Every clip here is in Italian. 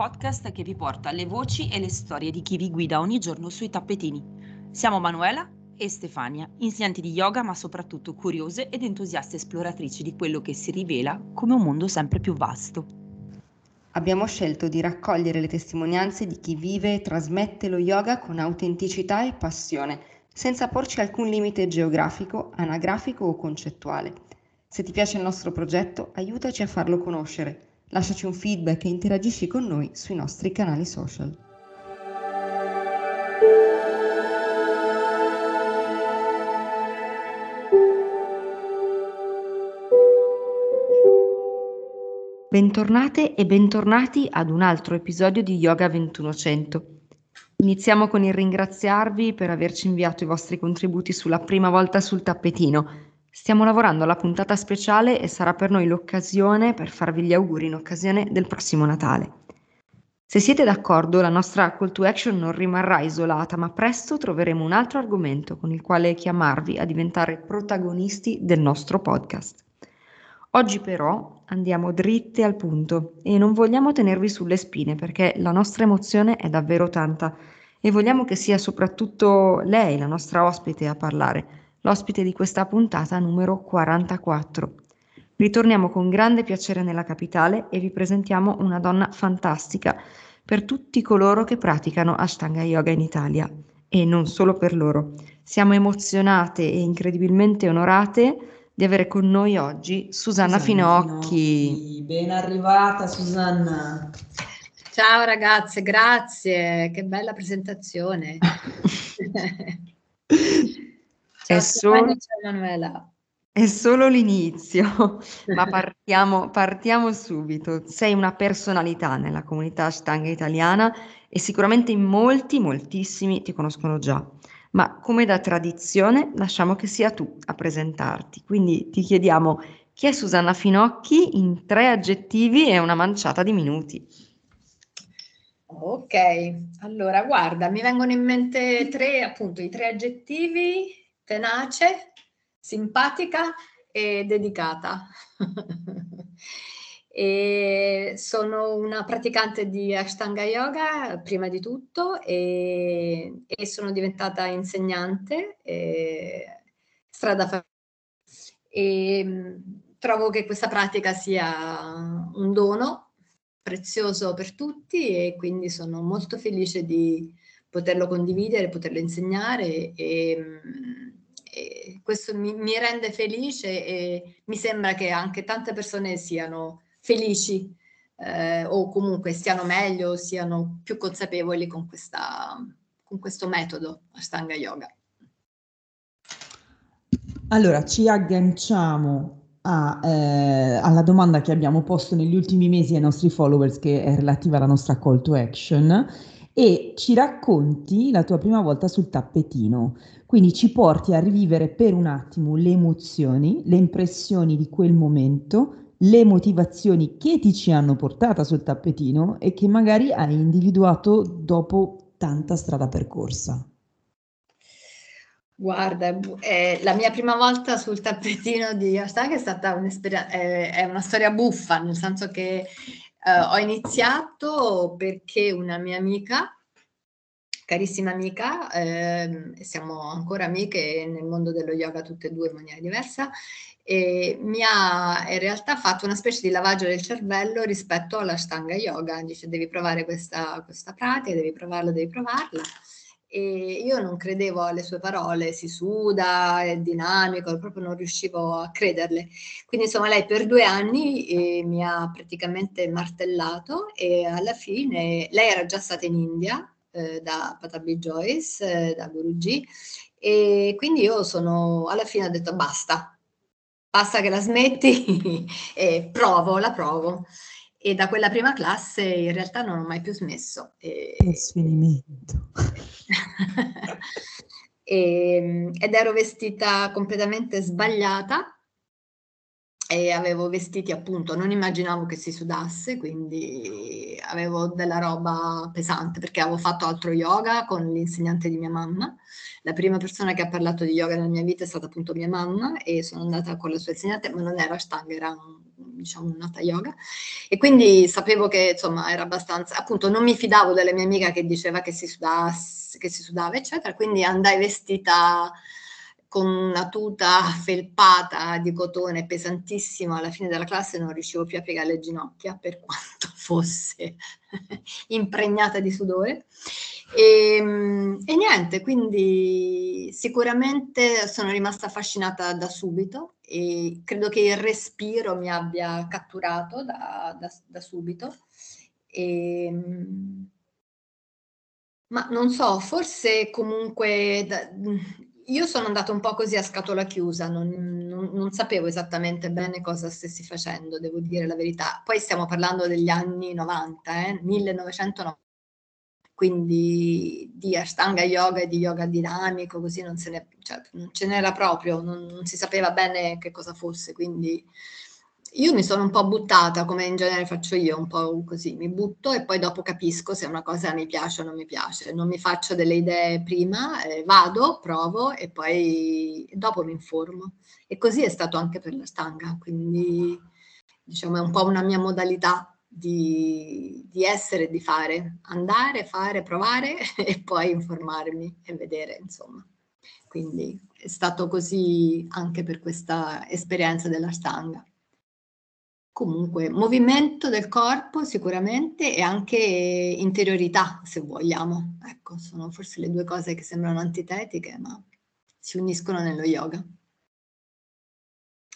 podcast che vi porta le voci e le storie di chi vi guida ogni giorno sui tappetini. Siamo Manuela e Stefania, insegnanti di yoga ma soprattutto curiose ed entusiaste esploratrici di quello che si rivela come un mondo sempre più vasto. Abbiamo scelto di raccogliere le testimonianze di chi vive e trasmette lo yoga con autenticità e passione, senza porci alcun limite geografico, anagrafico o concettuale. Se ti piace il nostro progetto, aiutaci a farlo conoscere Lasciaci un feedback e interagisci con noi sui nostri canali social. Bentornate e bentornati ad un altro episodio di Yoga 2100. Iniziamo con il ringraziarvi per averci inviato i vostri contributi sulla prima volta sul tappetino Stiamo lavorando alla puntata speciale e sarà per noi l'occasione per farvi gli auguri in occasione del prossimo Natale. Se siete d'accordo, la nostra call to action non rimarrà isolata, ma presto troveremo un altro argomento con il quale chiamarvi a diventare protagonisti del nostro podcast. Oggi però andiamo dritte al punto e non vogliamo tenervi sulle spine perché la nostra emozione è davvero tanta e vogliamo che sia soprattutto lei, la nostra ospite, a parlare l'ospite di questa puntata numero 44. Ritorniamo con grande piacere nella capitale e vi presentiamo una donna fantastica per tutti coloro che praticano Ashtanga Yoga in Italia e non solo per loro. Siamo emozionate e incredibilmente onorate di avere con noi oggi Susanna, Susanna Finocchi. Finocchi. Ben arrivata Susanna. Ciao ragazze, grazie, che bella presentazione. È solo, è solo l'inizio, ma partiamo, partiamo subito. Sei una personalità nella comunità Ashtanga italiana e sicuramente in molti, moltissimi ti conoscono già. Ma come da tradizione lasciamo che sia tu a presentarti. Quindi ti chiediamo chi è Susanna Finocchi in tre aggettivi e una manciata di minuti. Ok, allora guarda, mi vengono in mente tre, appunto, i tre aggettivi tenace, simpatica e dedicata. e sono una praticante di Ashtanga Yoga prima di tutto e, e sono diventata insegnante e strada e mm, trovo che questa pratica sia un dono prezioso per tutti e quindi sono molto felice di poterlo condividere, poterlo insegnare e, mm, e questo mi, mi, rende felice e mi sembra che anche tante persone siano felici eh, o comunque stiano meglio, siano più consapevoli con, questa, con questo metodo Ashtanga Yoga. Allora, ci agganciamo a, eh, alla domanda che abbiamo posto negli ultimi mesi ai nostri followers, che è relativa alla nostra call to action, e ci racconti la tua prima volta sul tappetino. Quindi ci porti a rivivere per un attimo le emozioni, le impressioni di quel momento, le motivazioni che ti ci hanno portata sul tappetino e che magari hai individuato dopo tanta strada percorsa. Guarda, eh, la mia prima volta sul tappetino di Ashtanga è stata un'esperienza, eh, è una storia buffa, nel senso che eh, ho iniziato perché una mia amica carissima amica, eh, siamo ancora amiche nel mondo dello yoga tutte e due in maniera diversa, e mi ha in realtà fatto una specie di lavaggio del cervello rispetto alla Stanga Yoga, dice devi provare questa, questa pratica, devi provarla, devi provarla. E io non credevo alle sue parole, si suda, è dinamico, proprio non riuscivo a crederle. Quindi insomma lei per due anni eh, mi ha praticamente martellato e alla fine lei era già stata in India eh, da Patabi Joyce, eh, da Guruji, e quindi io sono, alla fine ho detto basta, basta che la smetti e provo, la provo. E da quella prima classe in realtà non ho mai più smesso. E... Lo sfinimento. e, ed ero vestita completamente sbagliata e avevo vestiti appunto, non immaginavo che si sudasse, quindi avevo della roba pesante perché avevo fatto altro yoga con l'insegnante di mia mamma. La prima persona che ha parlato di yoga nella mia vita è stata appunto mia mamma e sono andata con la sua insegnante, ma non era Ashtanga, era un diciamo un Hatha Yoga. E quindi sapevo che insomma era abbastanza, appunto non mi fidavo della mia amica che diceva che si, sudasse, che si sudava eccetera, quindi andai vestita con una tuta felpata di cotone pesantissima alla fine della classe non riuscivo più a piegare le ginocchia per quanto fosse impregnata di sudore. E, ehm, e, niente, quindi sicuramente sono rimasta affascinata da subito e credo che il respiro mi abbia catturato da, da, da subito. E, ehm, ma non so, forse comunque da, io sono andata un po' così a scatola chiusa, non, non, non, sapevo esattamente bene cosa stessi facendo, devo dire la verità. Poi stiamo parlando degli anni 90, eh, 1990 quindi di Ashtanga Yoga e di yoga dinamico, così non, se ne, cioè, non ce n'era proprio, non, non, si sapeva bene che cosa fosse, quindi io mi sono un po' buttata, come in genere faccio io, un po' così, mi butto e poi dopo capisco se una cosa mi piace o non mi piace, non mi faccio delle idee prima, eh, vado, provo e poi dopo mi informo. E così è stato anche per l'Ashtanga, quindi diciamo è un po' una mia modalità di, di essere e di fare, andare, fare, provare e poi informarmi e vedere, insomma. Quindi è stato così anche per questa esperienza della stanga. Comunque, movimento del corpo sicuramente e anche interiorità, se vogliamo. Ecco, sono forse le due cose che sembrano antitetiche, ma si uniscono nello yoga.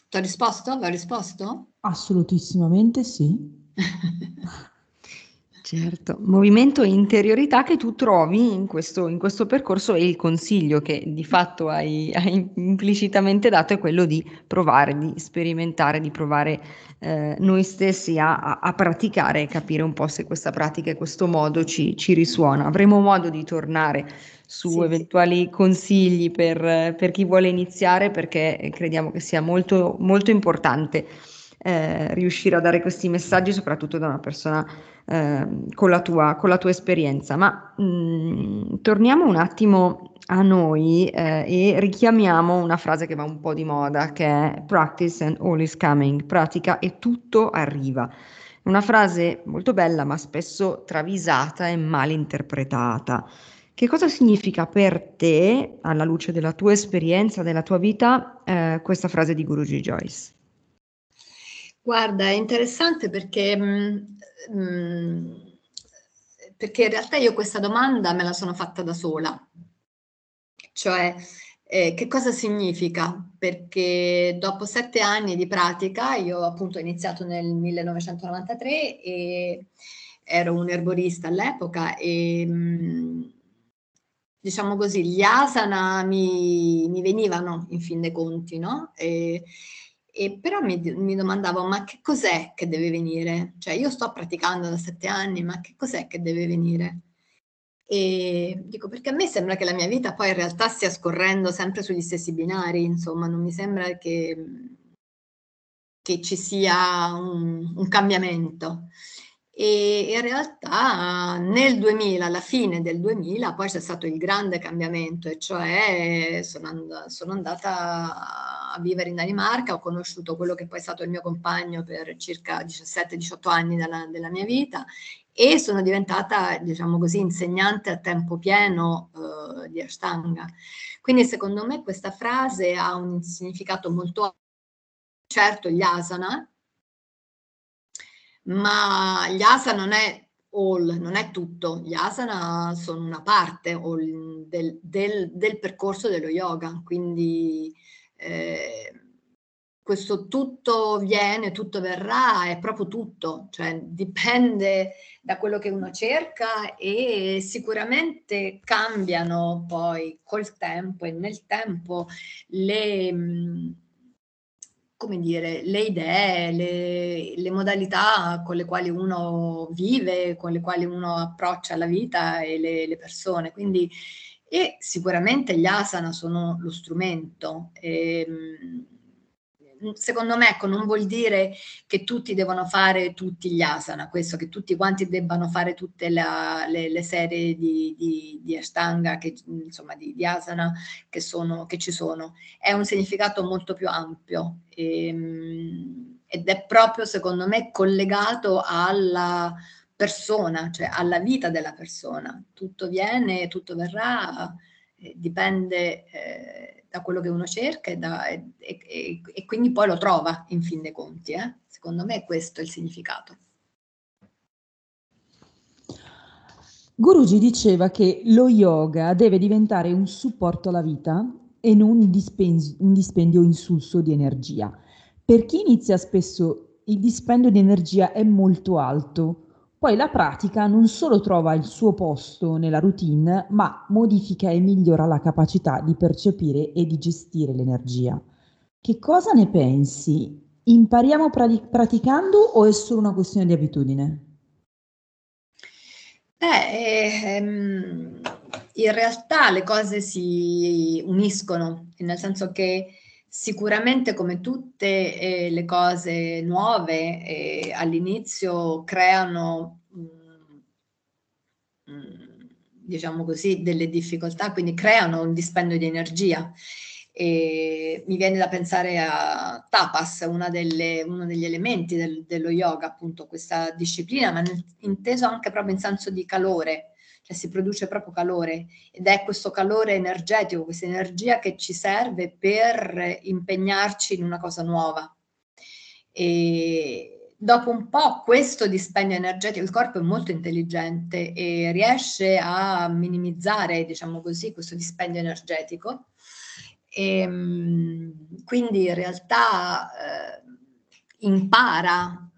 Ti ho risposto? Ho risposto? Assolutissimamente sì. Certo, movimento e interiorità che tu trovi in questo, in questo percorso e il consiglio che di fatto hai, hai implicitamente dato è quello di provare, di sperimentare, di provare eh, noi stessi a, a, a, praticare e capire un po' se questa pratica e questo modo ci, ci risuona. Avremo modo di tornare su sì, eventuali sì. consigli per, per, chi vuole iniziare perché crediamo che sia molto, molto importante eh, riuscire a dare questi messaggi, soprattutto da una persona eh, con, la tua, con, la tua, esperienza. Ma mh, mm, torniamo un attimo a noi eh, e richiamiamo una frase che va un po' di moda, che è practice and all is coming, pratica e tutto arriva. Una frase molto bella, ma spesso travisata e mal interpretata. Che cosa significa per te, alla luce della tua esperienza, della tua vita, eh, questa frase di Guruji Joyce? Guarda, è interessante perché, mh, mm, mm, perché in realtà io questa domanda me la sono fatta da sola. Cioè, eh, che cosa significa? Perché dopo sette anni di pratica, io appunto ho iniziato nel 1993 e ero un erborista all'epoca e mh, mm, diciamo così, gli asana mi, mi venivano in fin dei conti, no? E, e però mi, mi, domandavo, ma che cos'è che deve venire? Cioè io sto praticando da sette anni, ma che cos'è che deve venire? E dico, perché a me sembra che la mia vita poi in realtà stia scorrendo sempre sugli stessi binari, insomma, non mi sembra che, che ci sia un, un cambiamento e in realtà nel 2000, alla fine del 2000, poi c'è stato il grande cambiamento, e cioè sono, and- sono andata a vivere in Danimarca, ho conosciuto quello che poi è stato il mio compagno per circa 17-18 anni della, della, mia vita e sono diventata, diciamo così, insegnante a tempo pieno uh, di Ashtanga. Quindi secondo me questa frase ha un significato molto certo gli asana, ma gli asana non è all, non è tutto, gli asana sono una parte del, del, del percorso dello yoga, quindi eh, questo tutto viene, tutto verrà, è proprio tutto, cioè dipende da quello che uno cerca e sicuramente cambiano poi col tempo e nel tempo le come dire, le idee, le, le, modalità con le quali uno vive, con le quali uno approccia la vita e le, le persone. Quindi, e sicuramente gli asana sono lo strumento. E, ehm, secondo me ecco, non vuol dire che tutti devono fare tutti gli asana, questo che tutti quanti debbano fare tutte la, le, le, serie di, di, di Ashtanga, che, insomma di, di asana che, sono, che ci sono. È un significato molto più ampio. E, ehm, ed è proprio secondo me collegato alla persona, cioè alla vita della persona. Tutto viene, tutto verrà, dipende eh, da quello che uno cerca e, da, e, e, e, quindi poi lo trova in fin dei conti. Eh? Secondo me questo è il significato. Guruji diceva che lo yoga deve diventare un supporto alla vita e non un, dispendio, un dispendio insulso di energia. Per chi inizia spesso il dispendio di energia è molto alto, poi la pratica non solo trova il suo posto nella routine, ma modifica e migliora la capacità di percepire e di gestire l'energia. Che cosa ne pensi? Impariamo praticando o è solo una questione di abitudine? Beh, ehm, in realtà le cose si uniscono, nel senso che sicuramente come tutte eh, le cose nuove eh, all'inizio creano, mm, mm, diciamo così, delle difficoltà, quindi creano un dispendio di energia. E mi viene da pensare a tapas, delle, uno degli elementi del, dello yoga, appunto questa disciplina, ma inteso anche proprio in senso di calore, cioè si produce proprio calore ed è questo calore energetico, questa energia che ci serve per impegnarci in una cosa nuova. E dopo un po' questo dispendio energetico, il corpo è molto intelligente e riesce a minimizzare, diciamo così, questo dispendio energetico e, ehm, quindi in realtà eh, impara,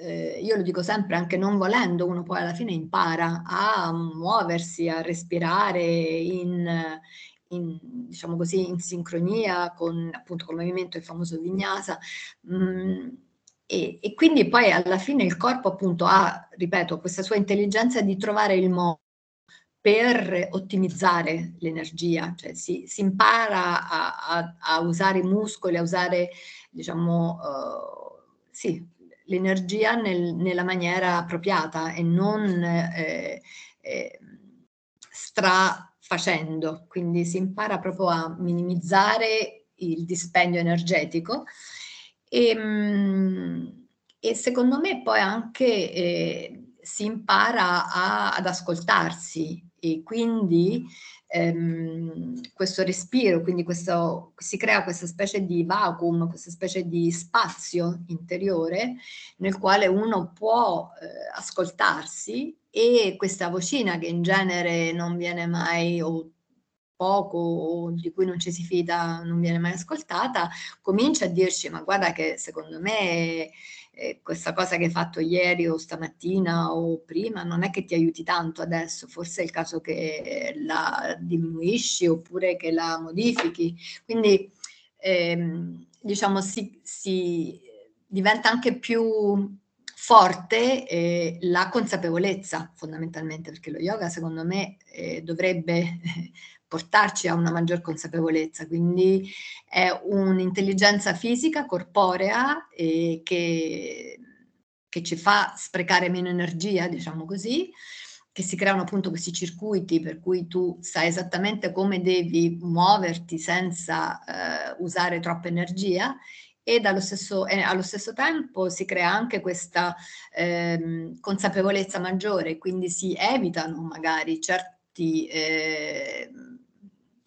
eh, io lo dico sempre, anche non volendo, uno poi alla fine impara a muoversi, a respirare in, in, diciamo così, in sincronia con appunto col movimento, il famoso vinyasa. Mh, mm, e, e, quindi poi alla fine il corpo appunto ha, ripeto, questa sua intelligenza di trovare il modo per ottimizzare l'energia, cioè si, si impara a, a, a, usare i muscoli, a usare diciamo, uh, sì, l'energia nel, nella maniera appropriata e non eh, eh, strafacendo, quindi si impara proprio a minimizzare il dispendio energetico. E, mm, e secondo me poi anche eh, si impara a, ad ascoltarsi e quindi ehm, questo respiro, quindi questo, si crea questa specie di vacuum, questa specie di spazio interiore nel quale uno può eh, ascoltarsi e questa vocina che in genere non viene mai o poco o di cui non ci si fida, non viene mai ascoltata, comincia a dirci ma guarda che secondo me questa cosa che hai fatto ieri o stamattina o prima non è che ti aiuti tanto adesso, forse è il caso che la diminuisci oppure che la modifichi. Quindi ehm, diciamo si, si, diventa anche più forte eh, la consapevolezza fondamentalmente perché lo yoga secondo me eh, dovrebbe portarci a una maggior consapevolezza, quindi è un'intelligenza fisica, corporea, eh, che, che ci fa sprecare meno energia, diciamo così, che si creano appunto questi circuiti per cui tu sai esattamente come devi muoverti senza eh, usare troppa energia e allo stesso, eh, allo stesso, tempo si crea anche questa eh, consapevolezza maggiore, quindi si evitano magari certi eh,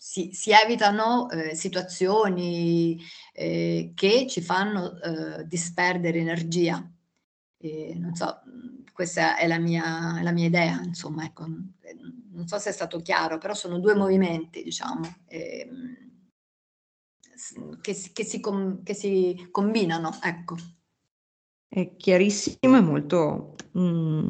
si, si evitano eh, situazioni eh, che ci fanno eh, disperdere energia. non so, questa è la mia, la mia idea, insomma, ecco, non so se è stato chiaro, però sono due movimenti, diciamo, ehm, che, che, si, che si combinano, ecco. È chiarissimo e molto mh,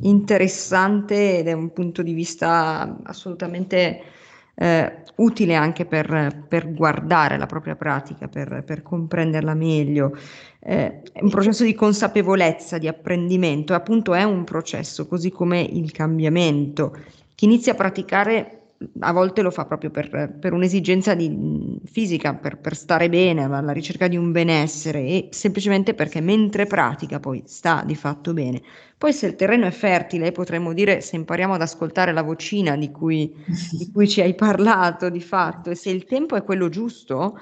interessante ed è un punto di vista assolutamente eh, utile anche per, per, guardare la propria pratica, per, per comprenderla meglio. Eh, è un processo di consapevolezza, di apprendimento, appunto è un processo, così come il cambiamento. Chi inizia a praticare a volte lo fa proprio per, per un'esigenza di, fisica, per, per, stare bene, alla ricerca di un benessere e semplicemente perché mentre pratica poi sta di fatto bene. Poi se il terreno è fertile, potremmo dire se impariamo ad ascoltare la vocina di cui, di cui ci hai parlato di fatto e se il tempo è quello giusto,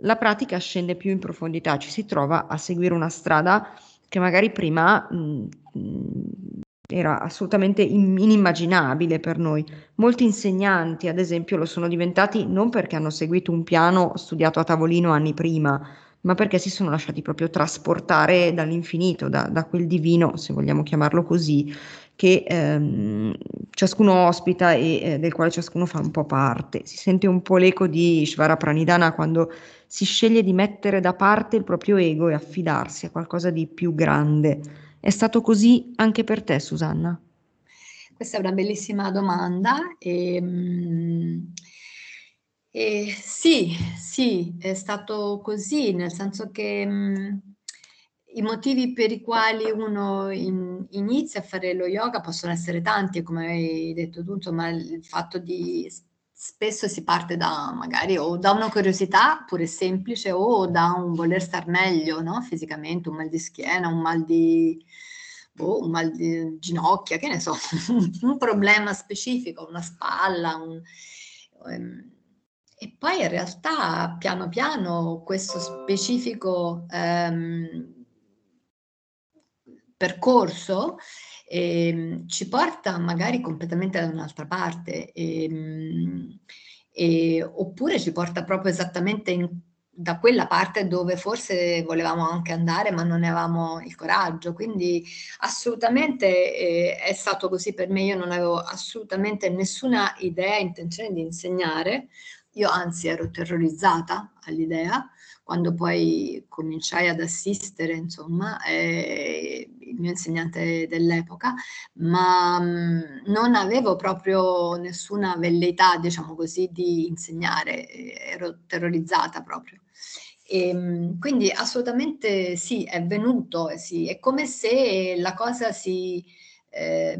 la pratica scende più in profondità, ci si trova a seguire una strada che magari prima mh, mh, era assolutamente inimmaginabile per noi. Molti insegnanti, ad esempio, lo sono diventati non perché hanno seguito un piano studiato a tavolino anni prima, ma perché si sono lasciati proprio trasportare dall'infinito, da, da quel divino, se vogliamo chiamarlo così, che ehm, ciascuno ospita e eh, del quale ciascuno fa un po' parte. Si sente un po' l'eco di Shvara Pranidhana quando si sceglie di mettere da parte il proprio ego e affidarsi a qualcosa di più grande. È stato così anche per te, Susanna? Questa è una bellissima domanda. E, ehm, e sì, sì, è stato così, nel senso che mh, i motivi per i quali uno in, inizia a fare lo yoga possono essere tanti, come hai detto tu, insomma, il fatto di spesso si parte da magari o da una curiosità pure semplice o da un voler star meglio, no? Fisicamente, un mal di schiena, un mal di, boh, un mal di ginocchia, che ne so, un problema specifico, una spalla, un, um, e poi in realtà piano piano questo specifico um, percorso eh, ci porta magari completamente da un'altra parte, eh, eh, oppure ci porta proprio esattamente in, da quella parte dove forse volevamo anche andare, ma non avevamo il coraggio. Quindi assolutamente eh, è stato così per me. Io non avevo assolutamente nessuna idea, intenzione di insegnare. Io anzi ero terrorizzata all'idea quando poi cominciai ad assistere, insomma, eh, il mio insegnante dell'epoca, ma mh, mm, non avevo proprio nessuna velleità, diciamo così, di insegnare, ero terrorizzata proprio. E, ehm, quindi assolutamente sì, è venuto, sì, è come se la cosa si, eh,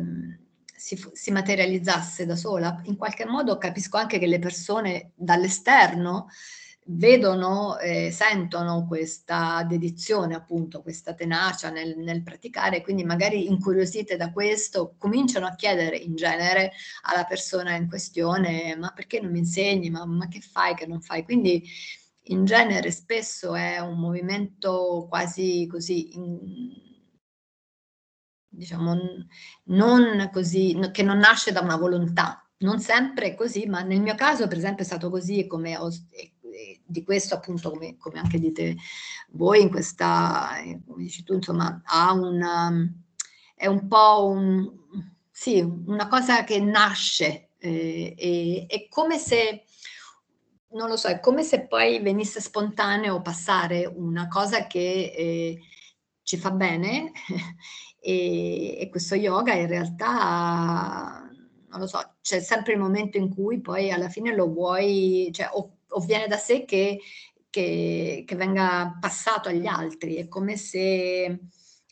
si, si, materializzasse da sola. In qualche modo capisco anche che le persone dall'esterno vedono, eh, sentono questa dedizione, appunto, questa tenacia nel, nel, praticare, quindi magari incuriosite da questo, cominciano a chiedere in genere alla persona in questione, ma perché non mi insegni, ma, ma che fai, che non fai? Quindi in genere spesso è un movimento quasi così... In, diciamo non così che non nasce da una volontà non sempre è così ma nel mio caso per esempio è stato così come ho, di questo appunto come, come, anche dite voi in questa, eh, come dici tu, insomma, ha una, è un po' un, sì, una cosa che nasce, eh, e, è come se, non lo so, è come se poi venisse spontaneo passare una cosa che eh, ci fa bene e, e questo yoga in realtà non lo so, c'è sempre il momento in cui poi alla fine lo vuoi, cioè, o o viene da sé che, che, che venga passato agli altri. È come se,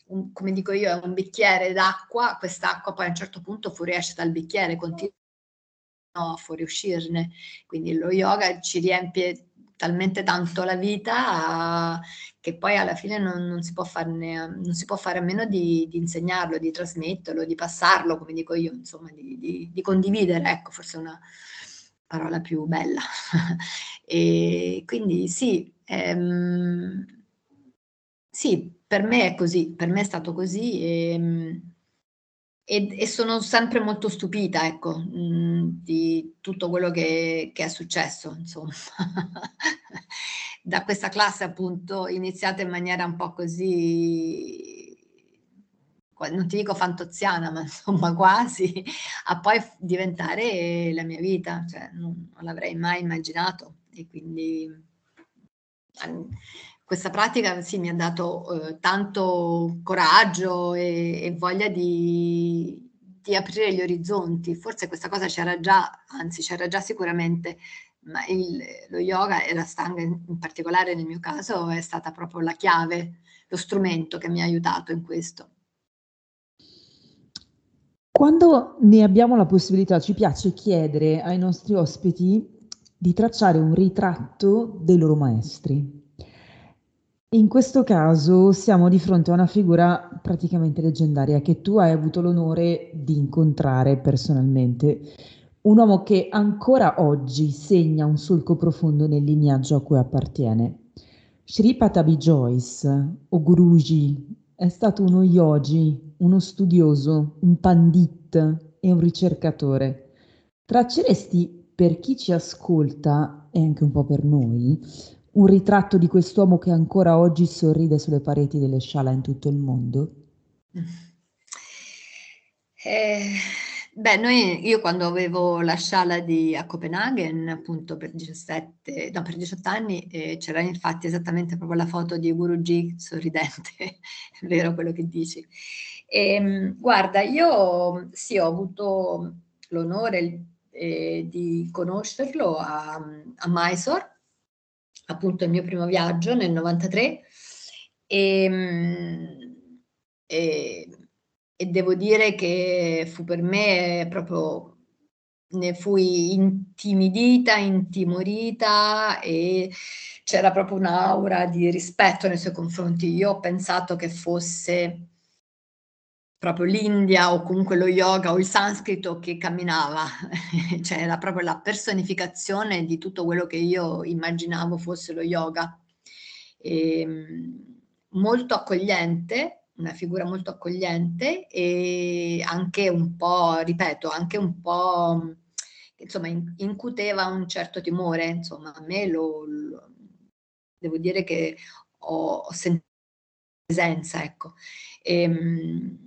un, come dico io, è un bicchiere d'acqua, quest'acqua poi a un certo punto fuoriesce dal bicchiere, continua a fuoriuscirne. Quindi lo yoga ci riempie talmente tanto la vita che poi alla fine non, non, si, può farne, non si può fare a meno di, di, insegnarlo, di trasmetterlo, di passarlo, come dico io, insomma, di, di, di condividere. Ecco, forse una, parola più bella. e quindi sì, ehm, sì, per me è così, per me è stato così e, e, e sono sempre molto stupita, ecco, mh, di tutto quello che, che è successo, insomma. da questa classe appunto iniziata in maniera un po' così non ti dico fantoziana, ma insomma quasi, a poi diventare la mia vita, cioè non, non l'avrei mai immaginato e quindi questa pratica sì, mi ha dato eh, tanto coraggio e, e voglia di, di, aprire gli orizzonti. Forse questa cosa c'era già, anzi c'era già sicuramente, ma il, lo yoga e la stanga in particolare nel mio caso è stata proprio la chiave, lo strumento che mi ha aiutato in questo. Quando ne abbiamo la possibilità, ci piace chiedere ai nostri ospiti di tracciare un ritratto dei loro maestri. In questo caso siamo di fronte a una figura praticamente leggendaria che tu hai avuto l'onore di incontrare personalmente, un uomo che ancora oggi segna un solco profondo nel lignaggio a cui appartiene. Sri Patabi Joyce, o Guruji, è stato uno yogi, uno studioso, un pandit e un ricercatore. Tracceresti per chi ci ascolta e anche un po' per noi un ritratto di quest'uomo che ancora oggi sorride sulle pareti delle sciala in tutto il mondo? Eh, beh, noi, io quando avevo la sciala di, a Copenaghen, appunto per 17, no, per 18 anni, eh, c'era infatti esattamente proprio la foto di Guruji sorridente, è vero quello che dici. E, ehm, guarda, io sì, ho avuto l'onore eh, di conoscerlo a, a Mysore, appunto il mio primo viaggio nel 93 e, e, e devo dire che fu per me proprio ne fui intimidita, intimorita e c'era proprio un'aura di rispetto nei suoi confronti. Io ho pensato che fosse proprio l'India o comunque lo yoga o il sanscrito che camminava, cioè era proprio la personificazione di tutto quello che io immaginavo fosse lo yoga. E, ehm, molto accogliente, una figura molto accogliente e anche un po', ripeto, anche un po', insomma, incuteva un certo timore, insomma, a me lo, lo devo dire che ho, ho sentito presenza, ecco. E, ehm,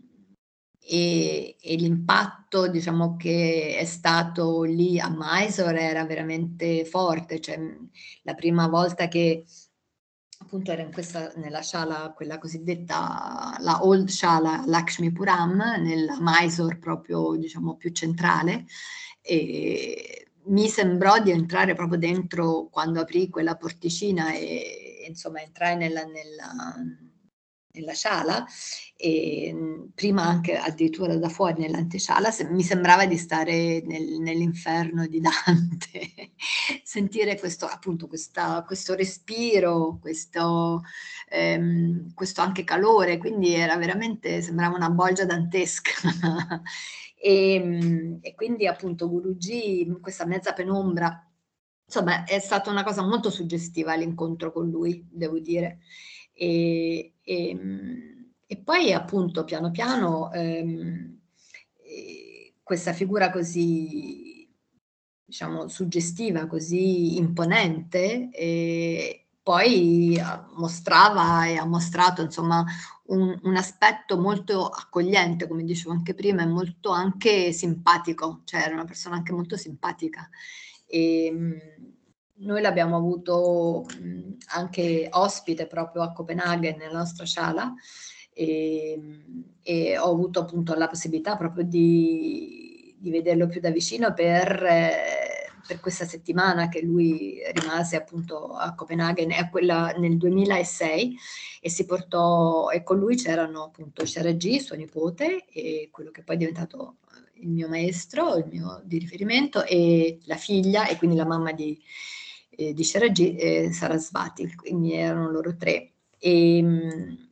e, e, l'impatto diciamo che è stato lì a Mysore era veramente forte, cioè la prima volta che appunto era in questa, nella shala, quella cosiddetta, la Old Shala Lakshmi Puram, nella Mysore proprio diciamo più centrale, e mi sembrò di entrare proprio dentro quando aprì quella porticina e insomma entrai nella, nella nella sciala e mhmm, prima anche addirittura da fuori nell'antesciala mi sembrava di stare nel, nell'inferno di Dante sentire questo appunto questa, questo respiro questo, ehm, questo anche calore quindi era veramente sembrava una bolgia dantesca. E, mhmm, e quindi appunto Guruji questa mezza penombra insomma è stata una cosa molto suggestiva l'incontro con lui devo dire. E, e, ehm, e poi appunto piano piano ehm, questa figura così, diciamo, suggestiva, così imponente, e poi mostrava e ha mostrato insomma un, un, aspetto molto accogliente, come dicevo anche prima, e molto anche simpatico, cioè era una persona anche molto simpatica. E, ehm, noi l'abbiamo avuto anche ospite proprio a Copenaghen nella nostra sala e, e, ho avuto appunto la possibilità proprio di, di vederlo più da vicino per, eh, per, questa settimana che lui rimase appunto a Copenaghen nel 2006 e si portò e con lui c'erano appunto Sharaji, suo nipote e quello che poi è diventato il mio maestro, il mio di riferimento e la figlia e quindi la mamma di, eh, di Sharaji e Sarasvati, quindi erano loro tre. E, ehm,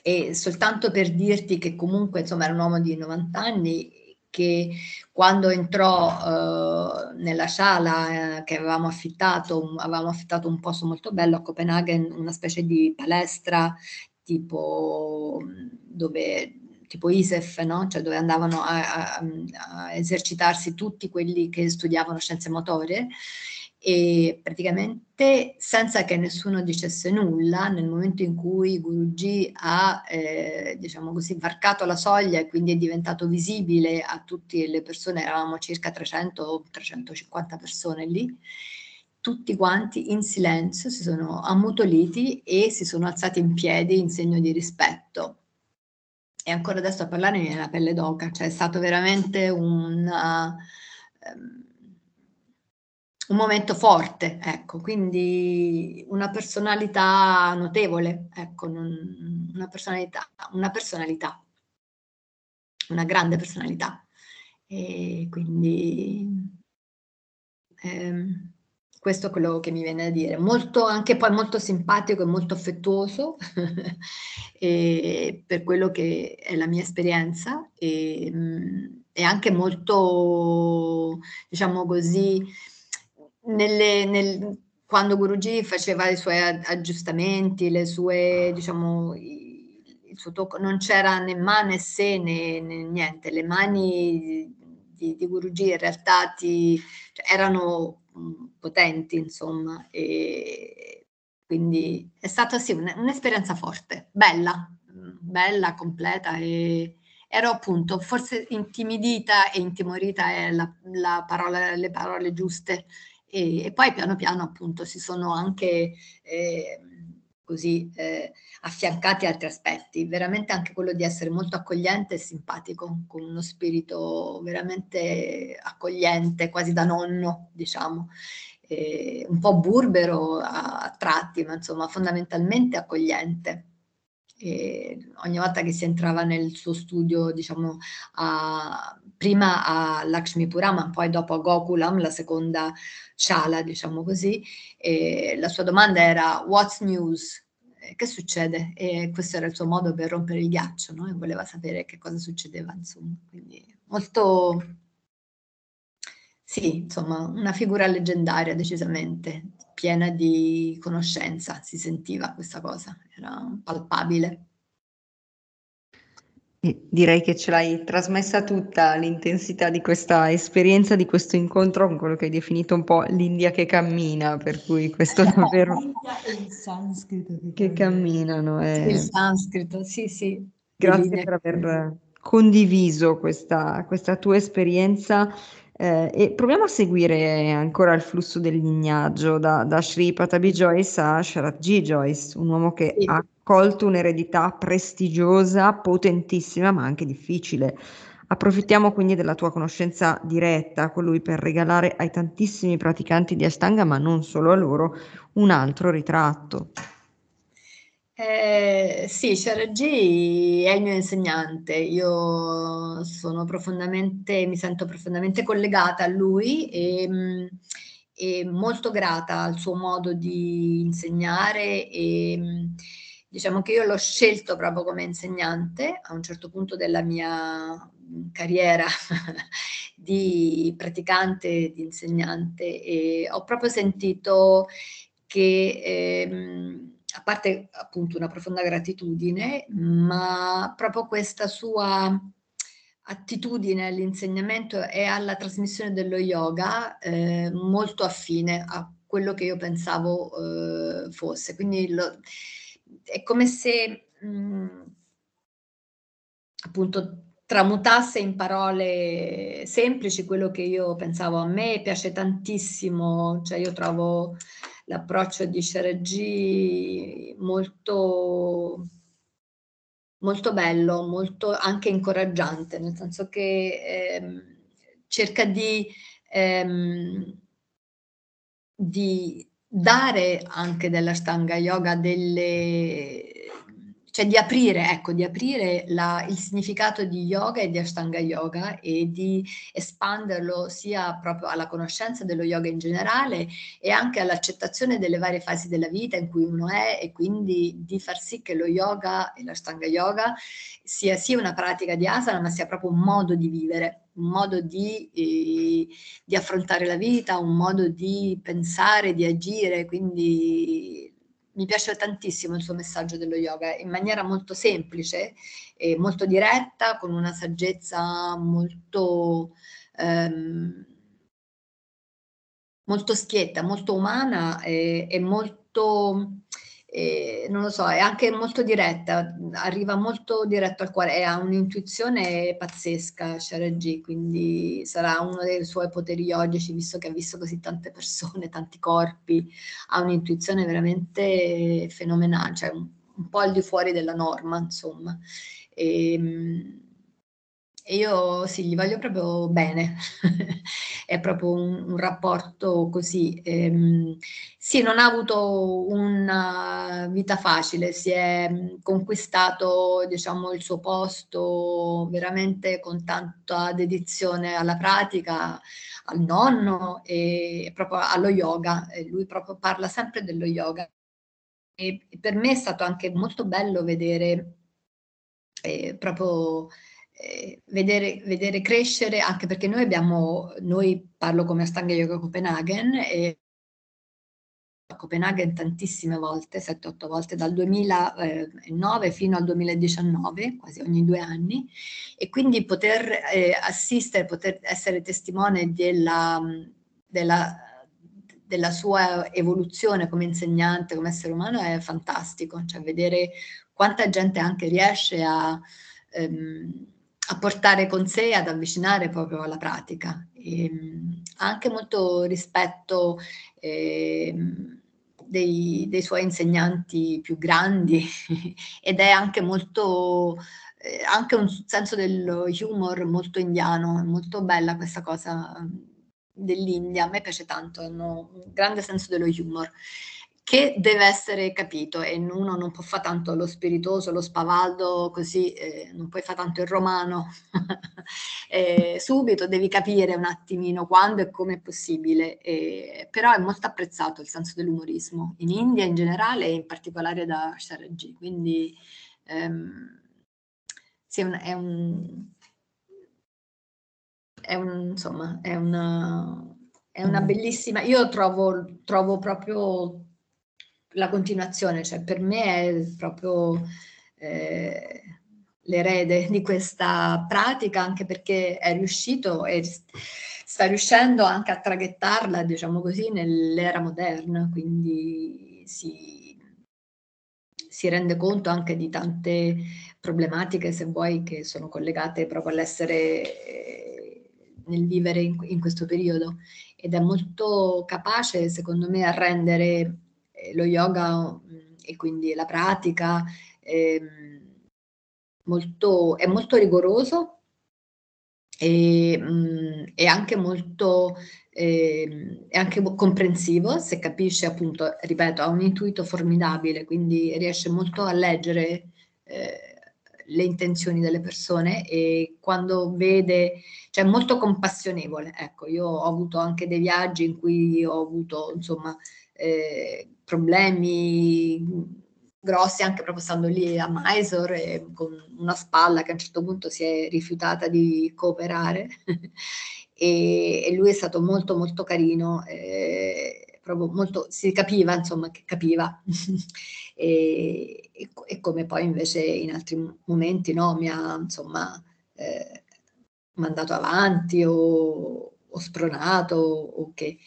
e soltanto per dirti che comunque insomma era un uomo di 90 anni che quando entrò uh, nella sala eh, che avevamo affittato, avevamo affittato un posto molto bello a Copenaghen, una specie di palestra tipo dove tipo ISEF, no? cioè dove andavano a, a, a esercitarsi tutti quelli che studiavano scienze motorie e praticamente senza che nessuno dicesse nulla nel momento in cui Guruji ha eh, diciamo così varcato la soglia e quindi è diventato visibile a tutte le persone eravamo circa 300 350 persone lì tutti quanti in silenzio si sono ammutoliti e si sono alzati in piedi in segno di rispetto. E ancora adesso a parlare mi viene la pelle d'oca cioè è stato veramente un um, un momento forte, ecco, quindi una personalità notevole, ecco, una personalità, una personalità, una grande personalità. E quindi ehm, questo è quello che mi viene da dire. Molto, anche poi molto simpatico e molto affettuoso e per quello che è la mia esperienza e, e anche molto, diciamo così, nelle, nel, quando Guruji faceva i suoi aggiustamenti, le sue, diciamo, il suo tocco, non c'era né ma né se né, né niente, le mani di, di Guruji in realtà ti, cioè, erano mm, potenti, insomma, e quindi è stata sì un'esperienza forte, bella, bella, completa e ero appunto forse intimidita e intimorita è la, la parola, le parole giuste e, e, poi piano piano appunto si sono anche eh, così eh, affiancati altri aspetti, veramente anche quello di essere molto accogliente e simpatico, con uno spirito veramente accogliente, quasi da nonno, diciamo, eh, un po' burbero a, a tratti, ma insomma fondamentalmente accogliente. E ogni volta che si entrava nel suo studio, diciamo, a, prima a Lakshmipura, ma poi dopo a Gokulam, la seconda shala, diciamo così, la sua domanda era What's news? Che succede? E questo era il suo modo per rompere il ghiaccio, no? E voleva sapere che cosa succedeva, insomma. Quindi molto, sì, insomma, una figura leggendaria decisamente, piena di conoscenza, si sentiva questa cosa, era palpabile. Direi che ce l'hai trasmessa tutta l'intensità di questa esperienza, di questo incontro con quello che hai definito un po' l'India che cammina, per cui questo è davvero... L'India e il sanscrito che, camminano. È... Il sanscrito, sì, sì. Grazie per aver condiviso questa, questa tua esperienza eh, e proviamo a seguire ancora il flusso del lignaggio da, da Sri Patabi Joyce a Sharatji Joyce, un uomo che sì. ha colto un'eredità prestigiosa, potentissima, ma anche difficile. Approfittiamo quindi della tua conoscenza diretta con lui per regalare ai tantissimi praticanti di Ashtanga, ma non solo a loro, un altro ritratto. Eh, sì, Sharagi è il mio insegnante, io sono profondamente, mi sento profondamente collegata a lui e, mm, e molto grata al suo modo di insegnare e mm, diciamo che io l'ho scelto proprio come insegnante a un certo punto della mia mm, carriera di praticante, di insegnante e ho proprio sentito che... Eh, a parte appunto una profonda gratitudine, ma proprio questa sua attitudine all'insegnamento e alla trasmissione dello yoga eh, molto affine a quello che io pensavo eh, fosse. Quindi lo, è come se mh, mm, appunto tramutasse in parole semplici quello che io pensavo a me piace tantissimo, cioè io trovo l'approccio di Sheregi molto, molto bello, molto anche incoraggiante, nel senso che ehm, cerca di, ehm, di dare anche della Stanga Yoga delle cioè di aprire, ecco, di aprire la, il significato di yoga e di Ashtanga Yoga e di espanderlo sia proprio alla conoscenza dello yoga in generale e anche all'accettazione delle varie fasi della vita in cui uno è e quindi di far sì che lo yoga e l'Ashtanga Yoga sia sia una pratica di asana ma sia proprio un modo di vivere, un modo di, eh, di affrontare la vita, un modo di pensare, di agire, quindi mi piace tantissimo il suo messaggio dello yoga in maniera molto semplice e molto diretta, con una saggezza molto, ehm, molto schietta, molto umana e, e molto e, non lo so, è anche molto diretta, arriva molto diretto al cuore e ha un'intuizione pazzesca Sharagi, quindi sarà uno dei suoi poteri yogici, visto che ha visto così tante persone, tanti corpi, ha un'intuizione veramente fenomenale, cioè un, un po' al di fuori della norma, insomma. E, ehm, io sì, gli voglio proprio bene, è proprio un, un rapporto così. Ehm, sì, non ha avuto una vita facile, si è mm, conquistato diciamo, il suo posto veramente con tanta dedizione alla pratica, al nonno e proprio allo yoga. E lui proprio parla sempre dello yoga. E per me è stato anche molto bello vedere eh, proprio eh, vedere, vedere, crescere, anche perché noi abbiamo, noi parlo come Astanga Yoga Copenaghen e a Copenaghen tantissime volte, 7-8 volte, dal 2009 fino al 2019, quasi ogni due anni, e quindi poter eh, assistere, poter essere testimone della, della, della, sua evoluzione come insegnante, come essere umano è fantastico, cioè vedere quanta gente anche riesce a... Ehm, a portare con sé, ad avvicinare proprio alla pratica. E, ehm, anche molto rispetto eh, dei, dei, suoi insegnanti più grandi ed è anche molto, eh, anche un senso dello humor molto indiano, molto bella questa cosa dell'India, a me piace tanto, hanno un grande senso dello humor che deve essere capito e uno non può fare tanto lo spiritoso, lo spavaldo, così eh, non puoi fare tanto il romano eh, subito, devi capire un attimino quando e come è possibile, eh, però è molto apprezzato il senso dell'umorismo in India in generale e in particolare da Sharajji, quindi ehm, sì, è un, è un, insomma, è una, è una mm. bellissima, io trovo, trovo proprio la continuazione, cioè per me è proprio eh, l'erede di questa pratica, anche perché è riuscito e sta riuscendo anche a traghettarla, diciamo così, nell'era moderna, quindi si, si rende conto anche di tante problematiche, se vuoi, che sono collegate proprio all'essere eh, nel vivere in, in questo periodo. Ed è molto capace, secondo me, a rendere lo yoga mm, e quindi la pratica è ehm, molto, è molto rigoroso e mm, è anche molto eh, è anche comprensivo se capisce appunto ripeto ha un intuito formidabile quindi riesce molto a leggere eh, le intenzioni delle persone e quando vede, cioè molto compassionevole. Ecco, io ho avuto anche dei viaggi in cui ho avuto, insomma, eh, problemi grossi anche proprio stando lì a Mysore con una spalla che a un certo punto si è rifiutata di cooperare. E, e, lui è stato molto molto carino eh, proprio molto si capiva insomma che capiva. E, e, e, come poi invece in altri momenti no mi ha insomma eh, mandato avanti o, o spronato o che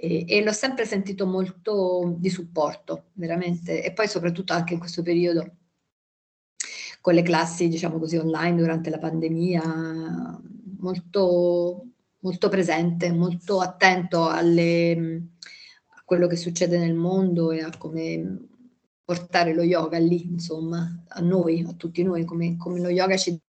e, e, l'ho sempre sentito molto di supporto, veramente, e poi soprattutto anche in questo periodo con le classi, diciamo così, online durante la pandemia, molto, molto presente, molto attento alle, a quello che succede nel mondo e a come portare lo yoga lì, insomma, a noi, a tutti noi, come, come lo yoga ci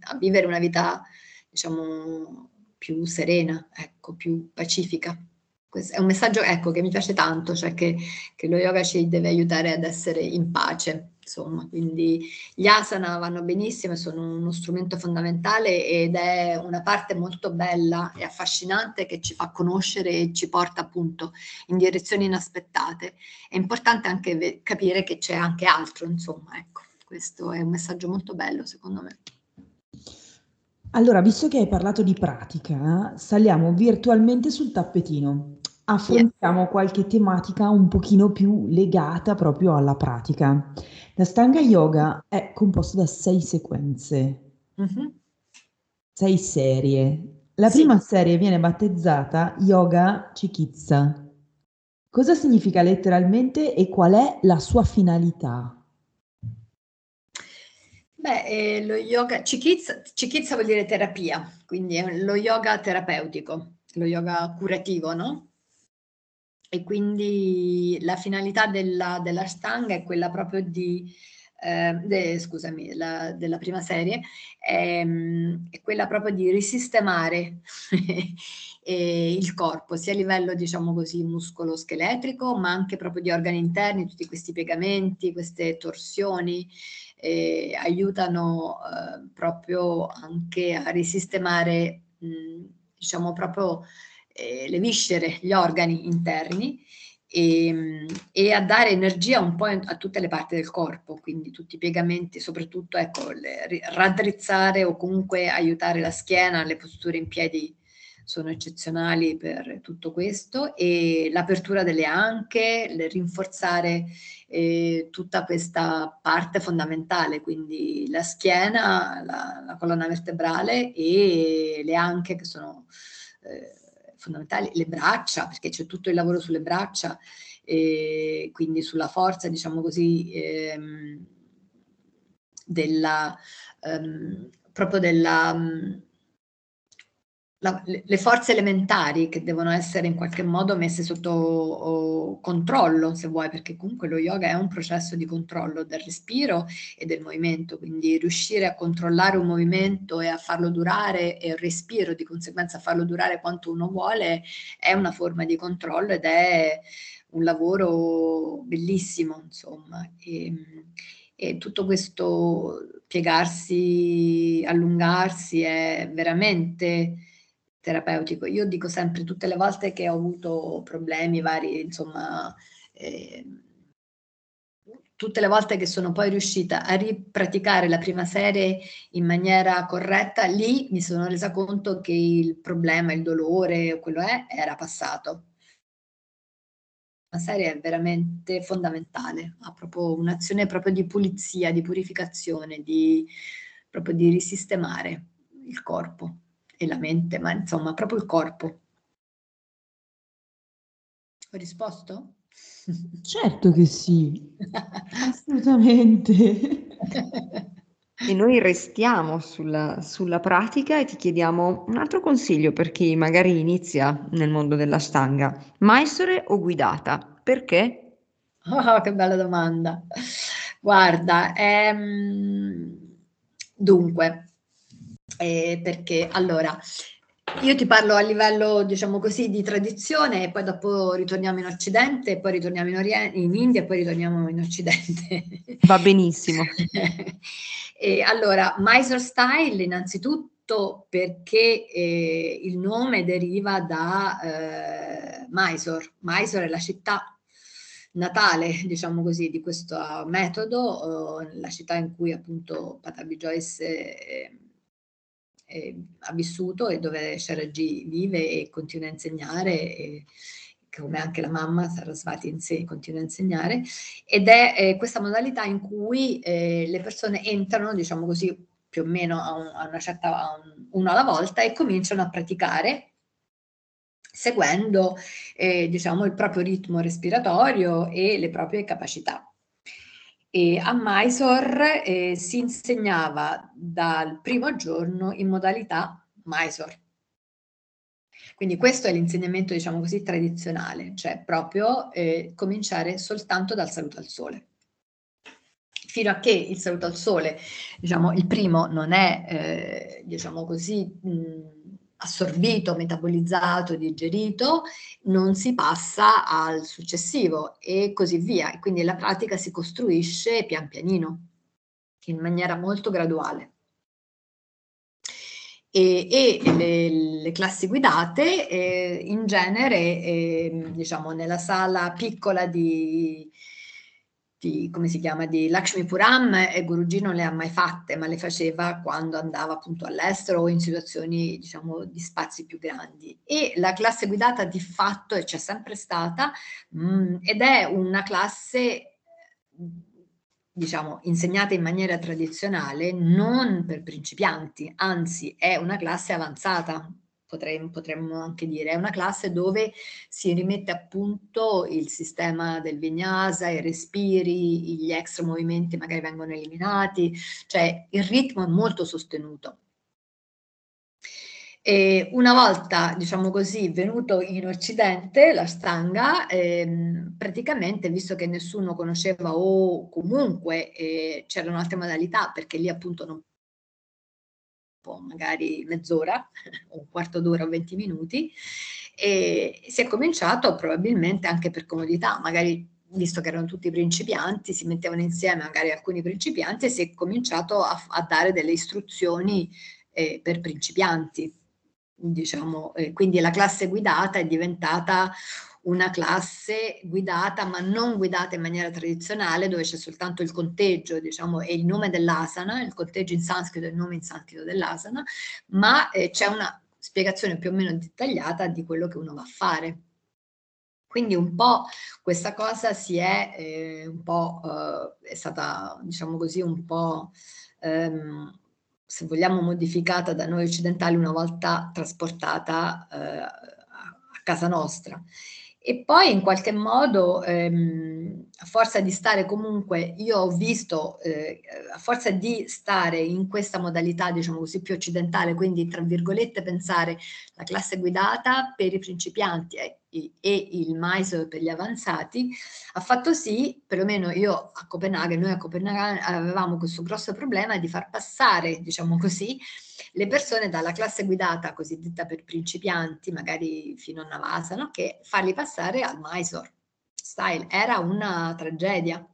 a vivere una vita, diciamo, più serena, ecco, più pacifica. Questo è un messaggio ecco, che mi piace tanto, cioè che, che lo yoga ci deve aiutare ad essere in pace, insomma, quindi gli asana vanno benissimo, sono uno strumento fondamentale ed è una parte molto bella e affascinante che ci fa conoscere e ci porta appunto in direzioni inaspettate. È importante anche capire che c'è anche altro, insomma, ecco, questo è un messaggio molto bello secondo me. Allora, visto che hai parlato di pratica, saliamo virtualmente sul tappetino. Affrontiamo yeah. qualche tematica un pochino più legata proprio alla pratica. La Stanga Yoga è composto da sei sequenze, mm-hmm. sei serie. La sì. prima serie viene battezzata Yoga Chikitsa. Cosa significa letteralmente e qual è la sua finalità? Beh, eh, lo yoga, chikitsa, chikitsa vuol dire terapia, quindi è lo yoga terapeutico, lo yoga curativo, no? E quindi la finalità della, della stanga è quella proprio di, eh, de, scusami, la, della prima serie, è, ehm, è, quella proprio di risistemare il corpo, sia a livello, diciamo così, muscolo-scheletrico, ma anche proprio di organi interni, tutti questi piegamenti, queste torsioni, eh, aiutano eh, proprio anche a risistemare, mh, diciamo proprio eh, le viscere, gli organi interni e, e, a dare energia un po' a tutte le parti del corpo, quindi tutti i piegamenti, soprattutto ecco, le, raddrizzare o comunque aiutare la schiena, le posture in piedi sono eccezionali per tutto questo e l'apertura delle anche, rinforzare eh, tutta questa parte fondamentale, quindi la schiena, la, la colonna vertebrale e le anche che sono eh, fondamentali, le braccia, perché c'è tutto il lavoro sulle braccia, e quindi sulla forza, diciamo così, ehm, della, ehm, proprio della la, le forze elementari che devono essere in qualche modo messe sotto oh, controllo, se vuoi, perché comunque lo yoga è un processo di controllo del respiro e del movimento, quindi riuscire a controllare un movimento e a farlo durare e il respiro di conseguenza a farlo durare quanto uno vuole è una forma di controllo ed è un lavoro bellissimo, insomma. E, e tutto questo piegarsi, allungarsi è veramente terapeutico. Io dico sempre tutte le volte che ho avuto problemi vari, insomma, eh, tutte le volte che sono poi riuscita a ripraticare la prima serie in maniera corretta, lì mi sono resa conto che il problema, il dolore, quello è, era passato. La serie è veramente fondamentale, ha proprio un'azione proprio di pulizia, di purificazione, di, proprio di risistemare il corpo e la mente, ma insomma proprio il corpo. Ho risposto? Certo che sì, assolutamente. E noi restiamo sulla, sulla, pratica e ti chiediamo un altro consiglio per chi magari inizia nel mondo della stanga. Maestore o guidata? Perché? Oh, che bella domanda. Guarda, ehm, dunque, eh, perché allora io ti parlo a livello, diciamo così, di tradizione e poi dopo ritorniamo in Occidente, poi ritorniamo in, Oriente, in India e poi ritorniamo in Occidente. Va benissimo. e allora, Mysore Style innanzitutto perché eh, il nome deriva da eh, Mysore. Mysore è la città natale, diciamo così, di questo metodo, eh, la città in cui appunto Patabi Joyce eh, ha vissuto e dove Sharagi vive e continua a insegnare. E, come anche la mamma Sarasvati in sé continua a insegnare, ed è eh, questa modalità in cui eh, le persone entrano, diciamo così, più o meno a, un, a una certa, a un, uno alla volta e cominciano a praticare seguendo eh, diciamo, il proprio ritmo respiratorio e le proprie capacità. E a Mysore eh, si insegnava dal primo giorno in modalità Mysore. Quindi questo è l'insegnamento, diciamo così, tradizionale, cioè proprio eh, cominciare soltanto dal saluto al sole. Fino a che il saluto al sole, diciamo, il primo non è, eh, diciamo così, mh, assorbito, metabolizzato, digerito, non si passa al successivo e così via. E quindi la pratica si costruisce pian pianino, in maniera molto graduale. E, e le, le, classi guidate eh, in genere, eh, diciamo, nella sala piccola di di, come si chiama, di Lakshmi Puram e Guruji non le ha mai fatte, ma le faceva quando andava appunto all'estero o in situazioni, diciamo, di spazi più grandi. E la classe guidata di fatto c'è sempre stata mh, mm, ed è una classe diciamo, insegnata in maniera tradizionale non per principianti, anzi è una classe avanzata, potremmo, potremmo anche dire, è una classe dove si rimette a punto il sistema del vinyasa, i respiri, gli extra movimenti magari vengono eliminati, cioè il ritmo è molto sostenuto. E una volta, diciamo così, venuto in Occidente la stanga, ehm, praticamente, visto che nessuno conosceva o comunque eh, c'erano altre modalità, perché lì appunto non magari mezz'ora, un quarto d'ora o 20 minuti, e si è cominciato probabilmente anche per comodità, magari visto che erano tutti principianti, si mettevano insieme magari alcuni principianti e si è cominciato a, a dare delle istruzioni eh, per principianti. Diciamo, eh, quindi la classe guidata è diventata una classe guidata, ma non guidata in maniera tradizionale, dove c'è soltanto il conteggio, diciamo, e il nome dell'asana, il conteggio in sanscrito e il nome in sanscrito dell'asana, ma eh, c'è una spiegazione più o meno dettagliata di quello che uno va a fare. Quindi un po' questa cosa si è eh, un po' eh, è stata, diciamo così, un po' ehm, se vogliamo modificata da noi occidentali una volta trasportata eh, a casa nostra. E poi in qualche modo, ehm, a forza di stare comunque, io ho visto, eh, a forza di stare in questa modalità, diciamo così, più occidentale, quindi tra virgolette pensare la classe guidata per i principianti e, e il MISO per gli avanzati, ha fatto sì, perlomeno io a Copenaghen, noi a Copenaghen avevamo questo grosso problema di far passare, diciamo così, le persone dalla classe guidata cosiddetta per principianti, magari fino a Navasana, che farli passare al Mysore. Style. Era una tragedia.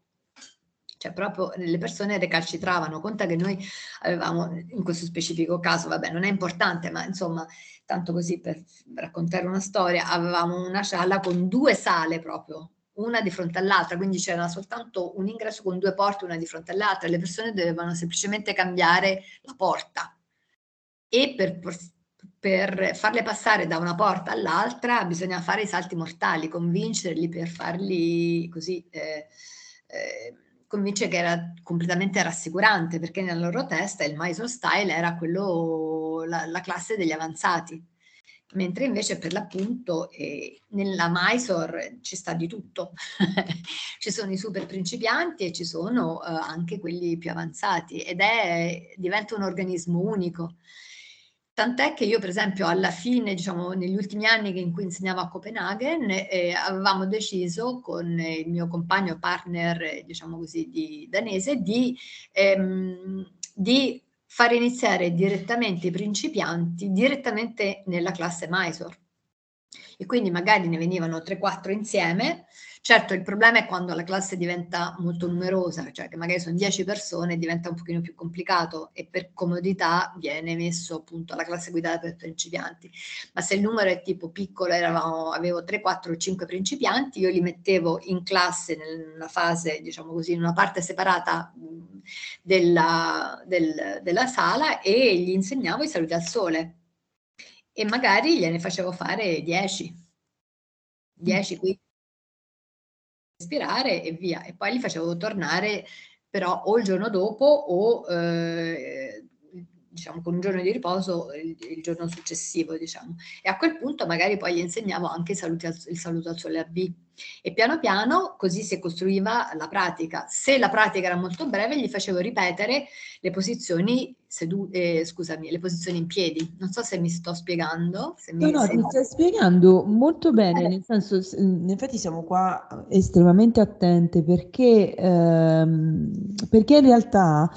Cioè proprio le persone recalcitravano, conta che noi avevamo in questo specifico caso, vabbè non è importante, ma insomma, tanto così per raccontare una storia, avevamo una sala con due sale proprio, una di fronte all'altra, quindi c'era soltanto un ingresso con due porte, una di fronte all'altra, le persone dovevano semplicemente cambiare la porta e per, per farle passare da una porta all'altra bisogna fare i salti mortali, convincerli per farli così, eh, eh, convincere che era completamente rassicurante perché nella loro testa il Mysore Style era quello, la, la classe degli avanzati mentre invece per l'appunto eh, nella Mysore ci sta di tutto, ci sono i super principianti e ci sono eh, anche quelli più avanzati ed è, diventa un organismo unico. Tant'è che io, per esempio, alla fine, diciamo, negli ultimi anni in cui insegnavo a Copenaghen, eh, avevamo deciso con il mio compagno partner, diciamo così, di, danese, di, ehm, di far iniziare direttamente i principianti direttamente nella classe Mysore. E quindi magari ne venivano 3-4 insieme Certo, il problema è quando la classe diventa molto numerosa, cioè che magari sono 10 persone, diventa un pochino più complicato e per comodità viene messo appunto la classe guidata per principianti. Ma se il numero è tipo piccolo, eravamo, avevo 3, 4, 5 principianti, io li mettevo in classe nella fase, diciamo così, in una parte separata della, del, della sala e gli insegnavo i saluti al sole e magari gliene facevo fare 10. 10, 15 respirare e via. E poi li facevo tornare però o il giorno dopo o eh, diciamo con un giorno di riposo il, il, giorno successivo, diciamo. E a quel punto magari poi gli insegnavo anche il, saluto al, il saluto al sole a B. E piano piano così si costruiva la pratica. Se la pratica era molto breve, gli facevo ripetere le posizioni sedu- eh, scusami, le posizioni in piedi. Non so se mi sto spiegando. Se no, no, ti stai spiegando molto bene, eh. nel senso, in effetti siamo qua estremamente attente perché, ehm, perché in realtà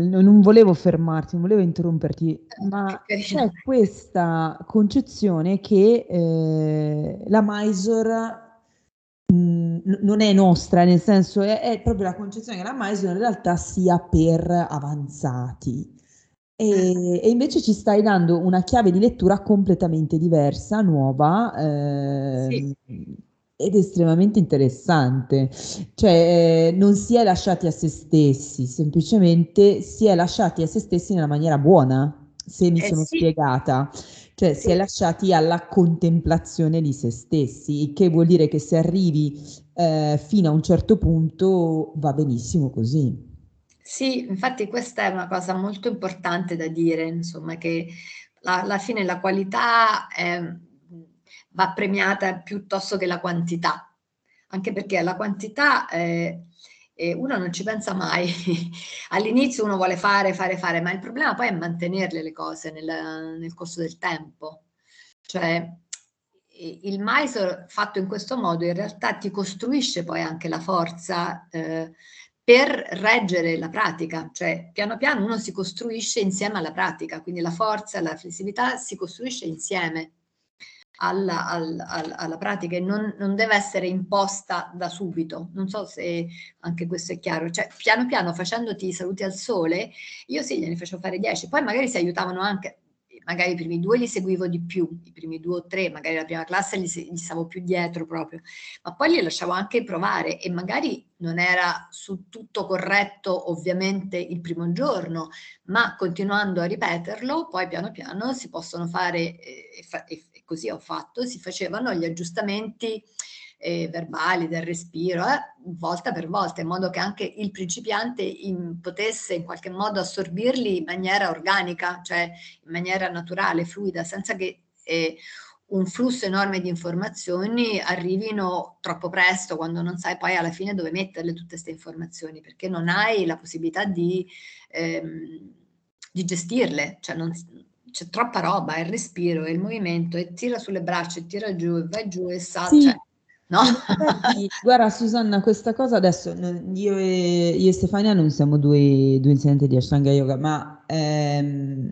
non volevo fermarti, non volevo interromperti, ma c'è questa concezione che eh, la Mysore mh, non è nostra, nel senso è, è, proprio la concezione che la Mysore in realtà sia per avanzati. E, e, invece ci stai dando una chiave di lettura completamente diversa, nuova, eh, sì ed estremamente interessante, cioè eh, non si è lasciati a se stessi, semplicemente si è lasciati a se stessi nella maniera buona, se mi eh sono sì. spiegata, cioè sì. si è lasciati alla contemplazione di se stessi, che vuol dire che se arrivi eh, fino a un certo punto va benissimo così. Sì, infatti questa è una cosa molto importante da dire, insomma, che alla fine la qualità è va premiata piuttosto che la quantità, anche perché la quantità eh, eh, uno non ci pensa mai. All'inizio uno vuole fare, fare, fare, ma il problema poi è mantenerle le cose nel, nel corso del tempo. Cioè, il Mysore fatto in questo modo in realtà ti costruisce poi anche la forza eh, per reggere la pratica, cioè piano piano uno si costruisce insieme alla pratica, quindi la forza, la flessibilità si costruisce insieme alla, alla, alla pratica e non, non, deve essere imposta da subito. Non so se anche questo è chiaro. Cioè, piano piano facendoti i saluti al sole, io sì, gliene facevo fare 10, poi magari si aiutavano anche. magari i primi due li seguivo di più, i primi due o tre, magari la prima classe gli, gli stavo più dietro proprio, ma poi li lasciavo anche provare e magari non era su tutto corretto ovviamente il primo giorno, ma continuando a ripeterlo, poi piano piano si possono fare, e, fa, e così ho fatto, si facevano gli aggiustamenti eh, verbali, del respiro, eh, volta per volta, in modo che anche il principiante in, potesse in qualche modo assorbirli in maniera organica, cioè in maniera naturale, fluida, senza che eh, un flusso enorme di informazioni arrivino troppo presto quando non sai poi alla fine dove metterle tutte queste informazioni, perché non hai la possibilità di, ehm, di gestirle, cioè non, c'è troppa roba, il respiro, il movimento, e tira sulle braccia, e tira giù, e vai giù, e sa, sì. cioè, No? guarda Susanna, questa cosa adesso io e, io e Stefania non siamo due, due, insegnanti di Ashtanga Yoga, ma, ehm,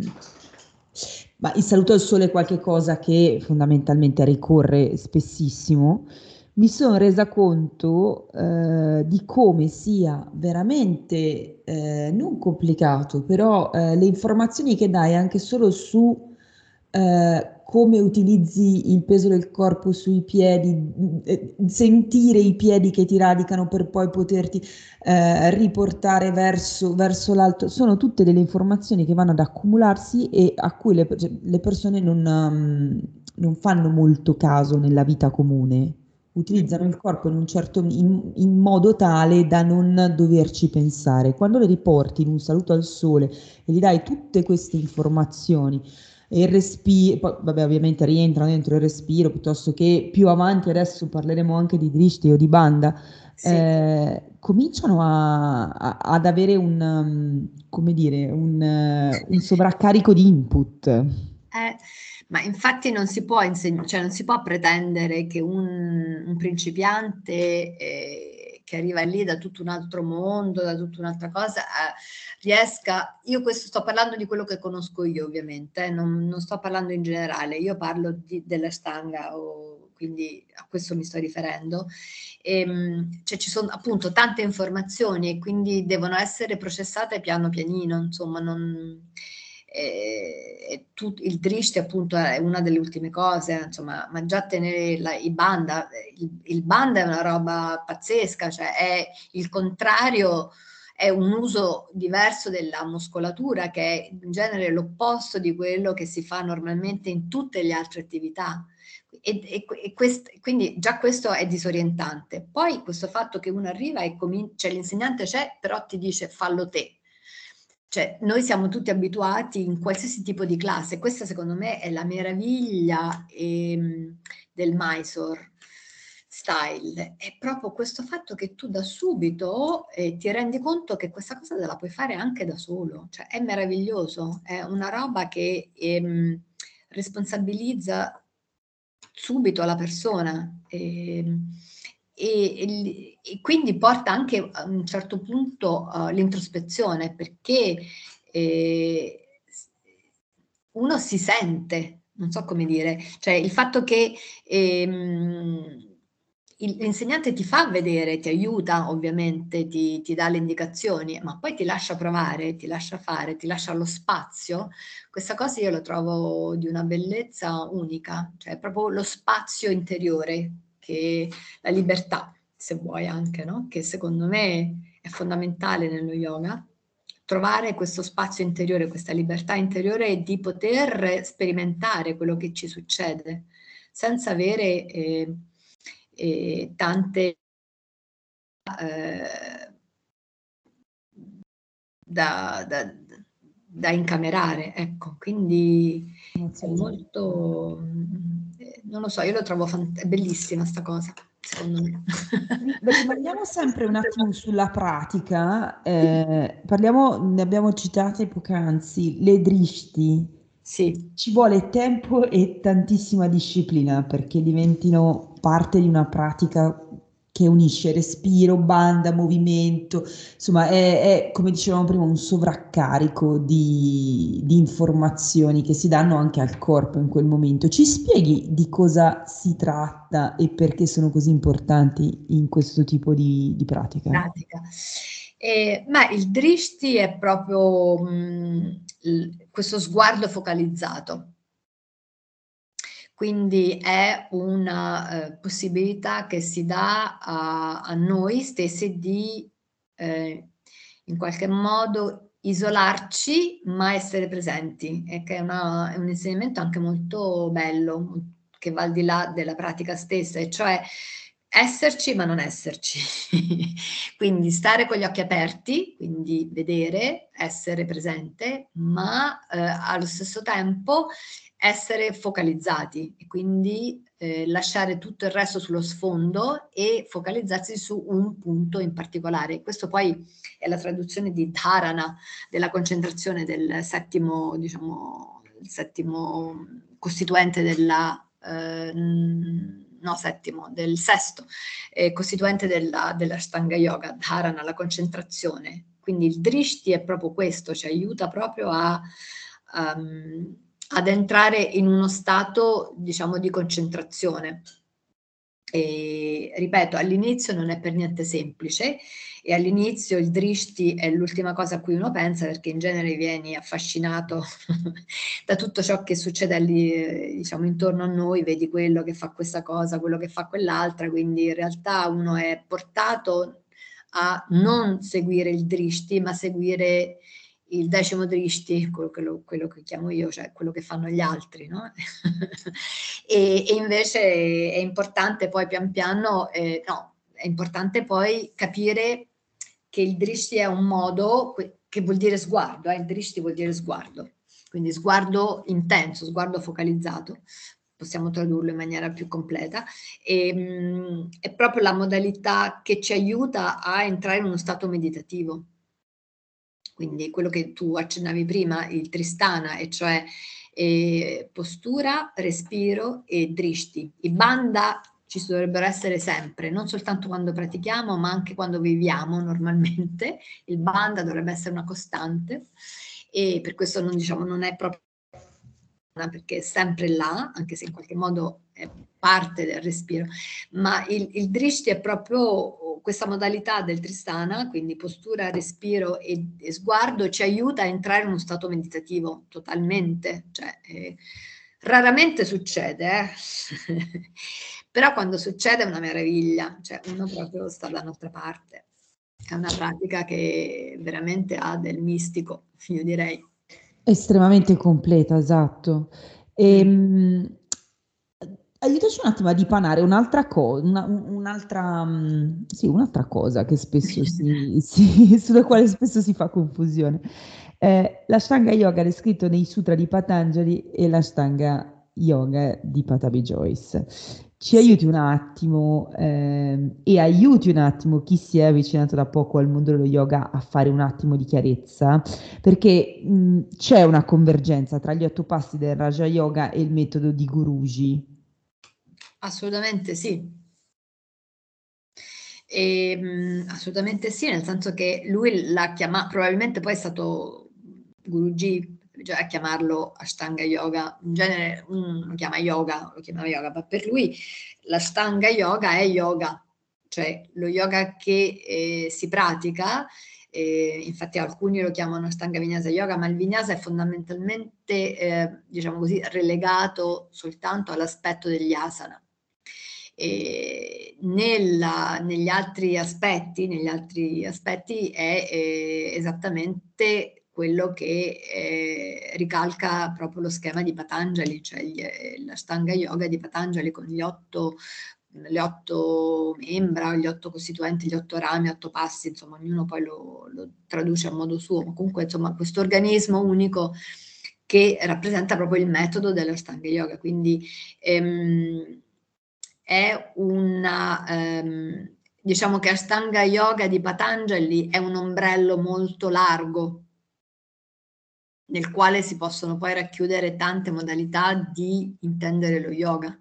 ma il saluto al sole è qualcosa che fondamentalmente ricorre spessissimo. Mi sono resa conto eh, di come sia veramente eh, non complicato, però eh, le informazioni che dai anche solo su eh, come utilizzi il peso del corpo sui piedi, eh, sentire i piedi che ti radicano per poi poterti eh, riportare verso, verso, l'alto, sono tutte delle informazioni che vanno ad accumularsi e a cui le, le persone non, um, non, fanno molto caso nella vita comune. Utilizzano il corpo in un certo in, in modo tale da non doverci pensare. Quando le riporti in un saluto al sole e gli dai tutte queste informazioni, il respiro, poi vabbè ovviamente rientrano dentro il respiro, piuttosto che più avanti adesso parleremo anche di drishti o di banda, sì. eh, cominciano a, a, ad avere un, um, come dire, un, uh, un sovraccarico di input. Eh, ma infatti non si può insegnare, cioè non si può pretendere che un, un principiante eh, che arriva lì da tutto un altro mondo, da tutta un'altra cosa, eh, riesca, io questo sto parlando di quello che conosco io ovviamente, eh, non, non, sto parlando in generale, io parlo di, della stanga o quindi a questo mi sto riferendo, e, ehm, cioè ci sono appunto tante informazioni e quindi devono essere processate piano pianino, insomma non... Eh, tu, il drishti appunto è una delle ultime cose, insomma, ma già tenere la, i banda, il, il banda è una roba pazzesca, cioè è il contrario è un uso diverso della muscolatura che è in genere l'opposto di quello che si fa normalmente in tutte le altre attività. E, e, e quest, quindi già questo è disorientante. Poi questo fatto che uno arriva e comincia, cioè l'insegnante c'è, però ti dice fallo te. Cioè, noi siamo tutti abituati in qualsiasi tipo di classe, questa secondo me è la meraviglia ehm, del Mysore, style. È proprio questo fatto che tu da subito eh, ti rendi conto che questa cosa te la puoi fare anche da solo, cioè è meraviglioso, è una roba che ehm, responsabilizza subito la persona. Ehm, e, e, e, quindi porta anche a un certo punto uh, l'introspezione perché eh, uno si sente, non so come dire, cioè il fatto che ehm, l'insegnante ti fa vedere, ti aiuta ovviamente, ti, ti, dà le indicazioni, ma poi ti lascia provare, ti lascia fare, ti lascia lo spazio. Questa cosa io lo trovo di una bellezza unica, cioè proprio lo spazio interiore, che la libertà, se vuoi anche, no? che secondo me è fondamentale nello yoga, trovare questo spazio interiore, questa libertà interiore di poter sperimentare quello che ci succede senza avere... Eh, e tante eh, da, da, da, incamerare, ecco, quindi è molto, eh, non lo so, io lo trovo fant- bellissima sta cosa, secondo me. Rimaniamo sempre un attimo sulla pratica, eh, parliamo, ne abbiamo citate poc'anzi, le drishti. Sì. Ci vuole tempo e tantissima disciplina perché diventino parte di una pratica che unisce respiro, banda, movimento, insomma è, è come dicevamo prima un sovraccarico di, di, informazioni che si danno anche al corpo in quel momento. Ci spieghi di cosa si tratta e perché sono così importanti in questo tipo di, di pratica? pratica. E, ma il drishti è proprio mh, questo sguardo focalizzato. Quindi è una eh, possibilità che si dà a, a noi stessi di eh, in qualche modo isolarci ma essere presenti e che è, una, è un insegnamento anche molto bello che va al di là della pratica stessa e cioè esserci ma non esserci. quindi stare con gli occhi aperti, quindi vedere, essere presente, ma eh, allo stesso tempo essere focalizzati e quindi eh, lasciare tutto il resto sullo sfondo e focalizzarsi su un punto in particolare. Questo poi è la traduzione di dharana, della concentrazione del settimo, diciamo, settimo costituente della... Eh, no settimo, del sesto, eh, costituente della, dell'Ashtanga Yoga, dharana, la concentrazione. Quindi il drishti è proprio questo, ci aiuta proprio a... Um, ad entrare in uno stato, diciamo, di concentrazione. E, ripeto, all'inizio non è per niente semplice e all'inizio il drishti è l'ultima cosa a cui uno pensa perché in genere vieni affascinato da tutto ciò che succede lì, diciamo, intorno a noi, vedi quello che fa questa cosa, quello che fa quell'altra, quindi in realtà uno è portato a non seguire il drishti ma seguire il decimo drishti, quello quello che, chiamo io, cioè quello che fanno gli altri, no? e, e, invece è importante poi pian piano, eh, no, è importante poi capire che il drishti è un modo, che vuol dire sguardo, eh? il drishti vuol dire sguardo, quindi sguardo intenso, sguardo focalizzato, possiamo tradurlo in maniera più completa, e, mh, mm, è proprio la modalità che ci aiuta a entrare in uno stato meditativo quindi quello che tu accennavi prima, il tristana, e cioè eh, postura, respiro e drishti. I banda ci dovrebbero essere sempre, non soltanto quando pratichiamo, ma anche quando viviamo normalmente. Il banda dovrebbe essere una costante e per questo non, diciamo, non è proprio perché è sempre là, anche se in qualche modo è parte del respiro, ma il, il drishti è proprio questa modalità del Tristana, quindi postura, respiro e, e sguardo, ci aiuta a entrare in uno stato meditativo totalmente, cioè eh, raramente succede, eh? però quando succede è una meraviglia, cioè uno proprio sta dall'altra parte. È una pratica che veramente ha del mistico, io direi. Estremamente completa, esatto. E, ehm, aiutaci un attimo a dipanare un'altra cosa, una, un'altra, mm, sì, un'altra cosa che spesso si, si, sulla quale spesso si fa confusione. Eh, l'Ashtanga Yoga descritto nei Sutra di Patanjali e l'Ashtanga Yoga di Patabi Joyce. Ci aiuti un attimo eh, e aiuti un attimo chi si è avvicinato da poco al mondo dello yoga a fare un attimo di chiarezza, perché mh, c'è una convergenza tra gli otto passi del Raja Yoga e il metodo di Guruji. Assolutamente sì. E, mh, assolutamente sì, nel senso che lui l'ha chiamato, probabilmente poi è stato Guruji cioè a chiamarlo Ashtanga Yoga, in genere uno lo chiama yoga, lo chiama yoga, ma per lui l'Ashtanga Yoga è yoga, cioè lo yoga che eh, si pratica, eh, infatti alcuni lo chiamano Ashtanga Vinyasa Yoga, ma il Vinyasa è fondamentalmente, eh, diciamo così, relegato soltanto all'aspetto degli asana. E nella, negli altri aspetti, negli altri aspetti è eh, esattamente quello che eh, ricalca proprio lo schema di Patanjali, cioè gli, la Stanga Yoga di Patanjali con gli otto, le otto membra, gli otto costituenti, gli otto rami, otto passi, insomma ognuno poi lo, lo traduce a modo suo, ma comunque insomma questo organismo unico che rappresenta proprio il metodo della Stanga Yoga, quindi ehm, è una... Ehm, diciamo che Ashtanga Yoga di Patanjali è un ombrello molto largo nel quale si possono poi racchiudere tante modalità di intendere lo yoga.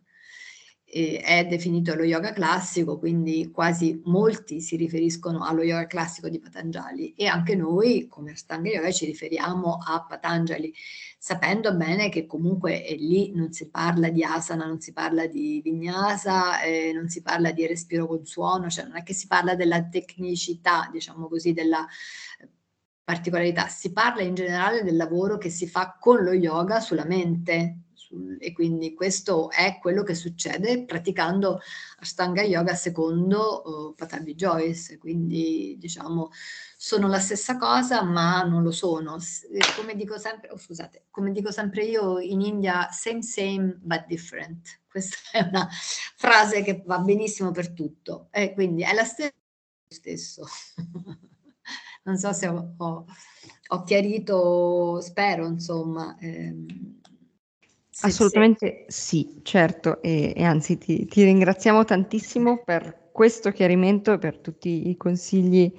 Eh, è definito lo yoga classico, quindi quasi molti si riferiscono allo yoga classico di Patanjali e anche noi come Astanga Yoga ci riferiamo a Patanjali, sapendo bene che comunque lì non si parla di asana, non si parla di vinyasa, eh, non si parla di respiro con suono, cioè non è che si parla della tecnicità, diciamo così, della particolarità, si parla in generale del lavoro che si fa con lo yoga sulla mente, e quindi questo è quello che succede praticando Ashtanga Yoga secondo uh, Patanjali Joyce, quindi diciamo sono la stessa cosa ma non lo sono. Come dico sempre, oh, scusate, come dico sempre io in India, same same but different. Questa è una frase che va benissimo per tutto e quindi è la stessa stesso. non so se ho, ho, ho chiarito, spero insomma. Ehm, Assolutamente sì, certo, e, e anzi ti, ti, ringraziamo tantissimo per questo chiarimento e per tutti i consigli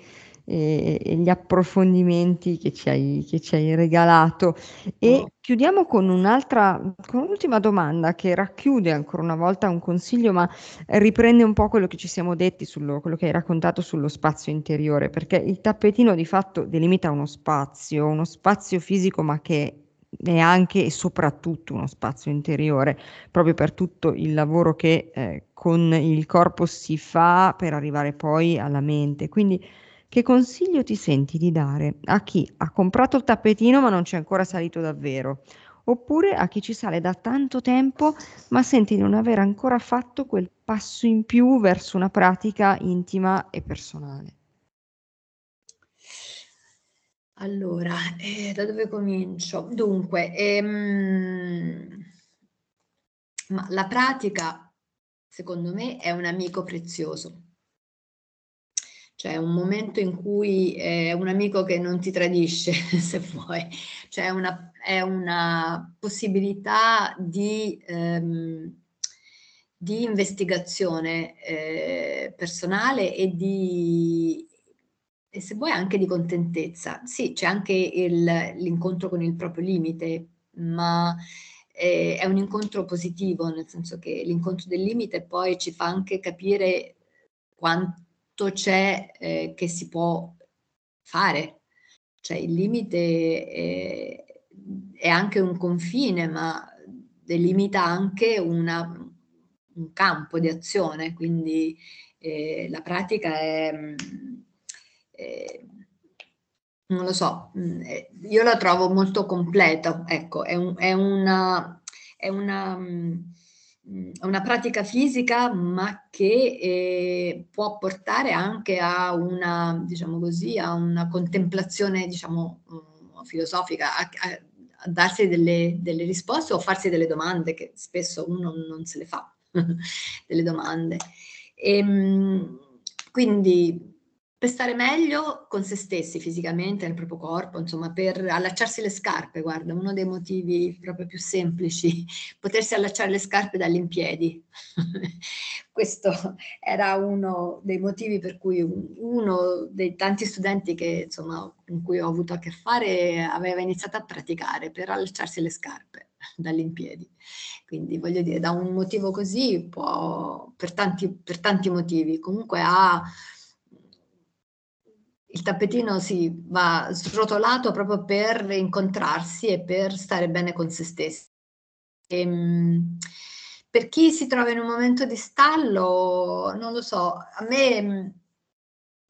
e, e gli approfondimenti che ci hai, che ci hai regalato. E oh. chiudiamo con un'altra, con un'ultima domanda che racchiude ancora una volta un consiglio, ma riprende un po' quello che ci siamo detti, sullo, quello che hai raccontato sullo spazio interiore, perché il tappetino di fatto delimita uno spazio, uno spazio fisico, ma che e anche e soprattutto uno spazio interiore, proprio per tutto il lavoro che eh, con il corpo si fa per arrivare poi alla mente. Quindi che consiglio ti senti di dare a chi ha comprato il tappetino ma non ci è ancora salito davvero? Oppure a chi ci sale da tanto tempo ma sente di non aver ancora fatto quel passo in più verso una pratica intima e personale? Allora, eh, da dove comincio? Dunque, ehm, ma la pratica, secondo me, è un amico prezioso. Cioè, un momento in cui è un amico che non ti tradisce, se vuoi. Cioè, una, è una possibilità di, ehm, di investigazione eh, personale e di e se vuoi anche di contentezza. Sì, c'è anche l'incontro con il proprio limite, ma eh, è un incontro positivo, nel senso che l'incontro del limite poi ci fa anche capire quanto c'è eh, che si può fare. Cioè il limite è, è anche un confine, ma delimita anche una, un campo di azione, quindi eh, la pratica è eh, non lo so, mm, eh, io la trovo molto completa, ecco, è, un, è, una, è una, mm, una, pratica fisica ma che eh, può portare anche a una, diciamo così, a una contemplazione, diciamo, mm, filosofica, a, a, a darsi delle, delle, risposte o farsi delle domande che spesso uno non se le fa, delle domande. E, ehm, quindi per stare meglio con se stessi fisicamente, nel proprio corpo, insomma, per allacciarsi le scarpe, guarda, uno dei motivi proprio più semplici, potersi allacciare le scarpe dall'impiedi. Questo era uno dei motivi per cui uno dei tanti studenti che, insomma, con cui ho avuto a che fare aveva iniziato a praticare per allacciarsi le scarpe dall'impiedi. Quindi voglio dire, da un motivo così può, per tanti, per tanti motivi, comunque ha il tappetino si va srotolato proprio per incontrarsi e per stare bene con se stessi. E, ehm, per chi si trova in un momento di stallo, non lo so, a me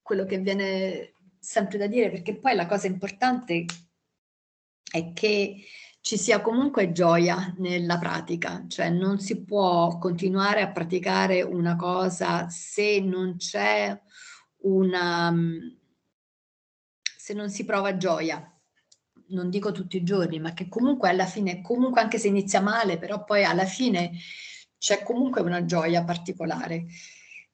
quello che viene sempre da dire, perché poi la cosa importante è che ci sia comunque gioia nella pratica, cioè non si può continuare a praticare una cosa se non c'è una se non si prova gioia. Non dico tutti i giorni, ma che comunque alla fine, comunque anche se inizia male, però poi alla fine c'è comunque una gioia particolare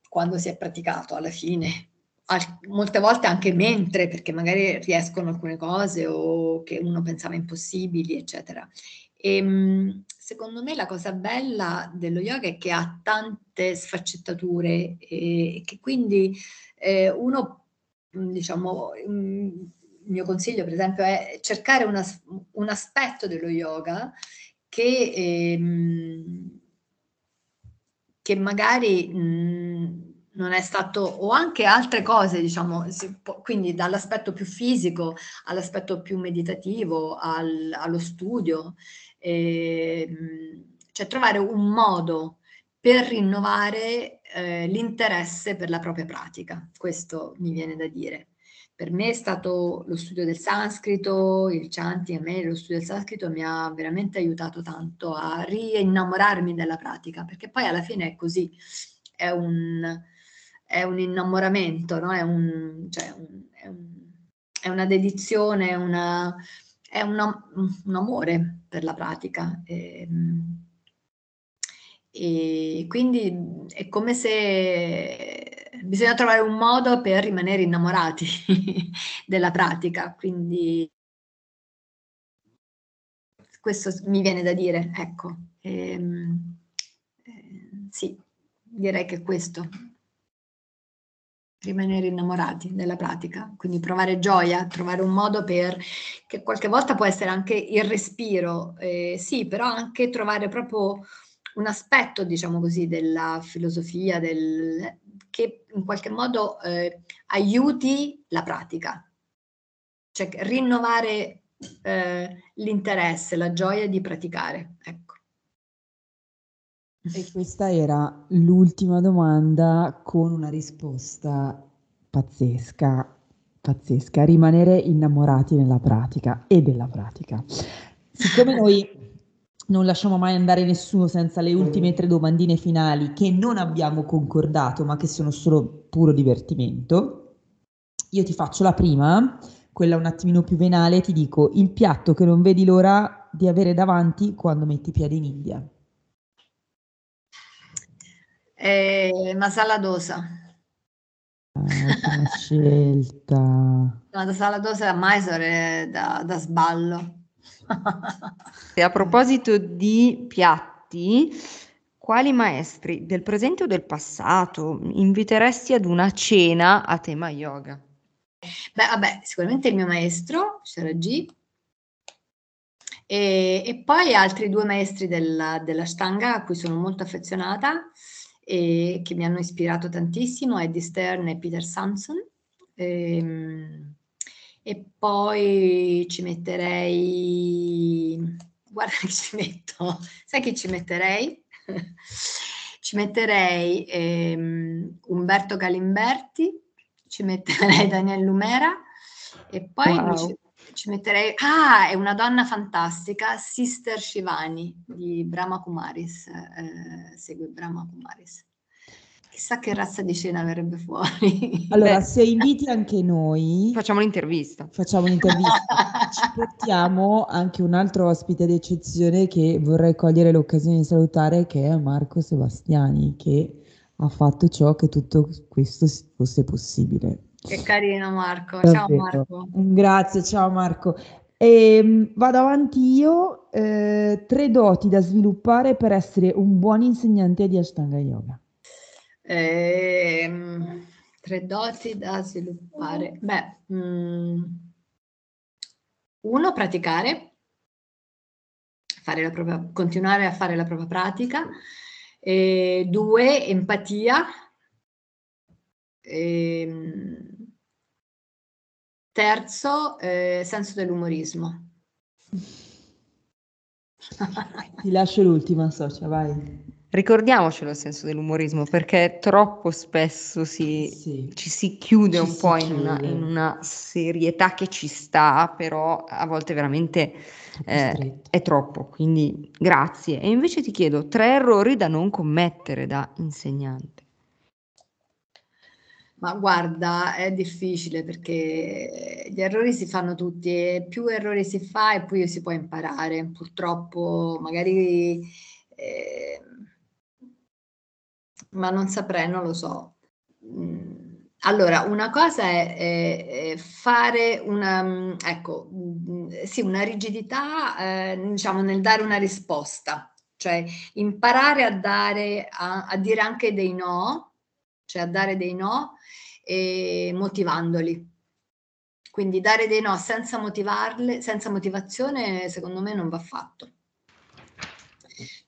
quando si è praticato alla fine. Al, molte volte anche mentre, perché magari riescono alcune cose o che uno pensava impossibili, eccetera. E, ehm, secondo me la cosa bella dello yoga è che ha tante sfaccettature e, che quindi eh, uno diciamo, mhmm, il mio consiglio per esempio è cercare una, un aspetto dello yoga che, ehm, che magari mh, non è stato, o anche altre cose, diciamo, può, quindi dall'aspetto più fisico all'aspetto più meditativo, al, allo studio, eh, cioè trovare un modo per rinnovare eh, l'interesse per la propria pratica, questo mi viene da dire. Per me è stato lo studio del sanscrito, il chanti, a me lo studio del sanscrito mi ha veramente aiutato tanto a rinnamorarmi della pratica, perché poi alla fine è così, è un, è un innamoramento, no? è, un, cioè un, è, è, una dedizione, una, è una, un amore per la pratica. E, ehm, e quindi è come se bisogna trovare un modo per rimanere innamorati della pratica, quindi questo mi viene da dire, ecco. Ehm, eh, sì, direi che questo rimanere innamorati della pratica, quindi provare gioia, trovare un modo per, che qualche volta può essere anche il respiro, eh, sì, però anche trovare proprio un aspetto, diciamo così, della filosofia, del, che in qualche modo eh, aiuti la pratica, cioè rinnovare eh, l'interesse, la gioia di praticare. Ecco. E questa era l'ultima domanda con una risposta pazzesca, pazzesca, rimanere innamorati nella pratica e della pratica. Siccome noi non lasciamo mai andare nessuno senza le ultime tre domandine finali che non abbiamo concordato ma che sono solo puro divertimento, io ti faccio la prima, quella un attimino più venale, ti dico il piatto che non vedi l'ora di avere davanti quando metti piede in India. Eh, masala dosa. Ah, scelta. No, masala dosa mai Mysore da, da sballo. E a proposito di piatti, quali maestri del presente o del passato inviteresti ad una cena a tema yoga? Beh, vabbè, sicuramente il mio maestro, Sharaji, e, e poi altri due maestri della, della Stanga a cui sono molto affezionata e che mi hanno ispirato tantissimo, Eddie Stern e Peter Samson. E, ehm, e poi ci metterei, guarda che ci metto, sai che ci metterei? ci metterei ehm, Umberto Galimberti, ci metterei Daniel Lumera e poi wow. ci, ci, metterei, ah, è una donna fantastica, Sister Shivani di Brahma Kumaris, eh, segue Brahma Kumaris. Chissà che razza di cena verrebbe fuori. Allora, Beh, se inviti anche noi... Facciamo un'intervista. Facciamo un'intervista. Ci portiamo anche un altro ospite d'eccezione che vorrei cogliere l'occasione di salutare, che è Marco Sebastiani, che ha fatto ciò che tutto questo fosse possibile. Che carino Marco, Davvero. ciao Marco. Grazie, ciao Marco. E, ehm, vado avanti io, eh, tre doti da sviluppare per essere un buon insegnante di Ashtanga Yoga. Eh, tre doti da sviluppare. Beh, mh, mm, uno, praticare, fare la propria, continuare a fare la propria pratica. E due, empatia. E, ehm, terzo, eh, senso dell'umorismo. Ti lascio l'ultima, socia, vai. Ricordiamocelo il senso dell'umorismo perché troppo spesso si, sì. ci si chiude ci un si po' in una, in una, serietà che ci sta, però a volte veramente eh, è troppo. Quindi grazie. E invece ti chiedo tre errori da non commettere da insegnante. Ma guarda, è difficile perché gli errori si fanno tutti e più errori si fa e più si può imparare. Purtroppo magari... Eh, ma non saprei, non lo so. Mm, allora, una cosa è, è, è fare una, mm, ecco, mm, sì, una rigidità, eh, diciamo, nel dare una risposta, cioè imparare a dare, a, a, dire anche dei no, cioè a dare dei no, e motivandoli. Quindi dare dei no senza motivarle, senza motivazione, secondo me non va fatto.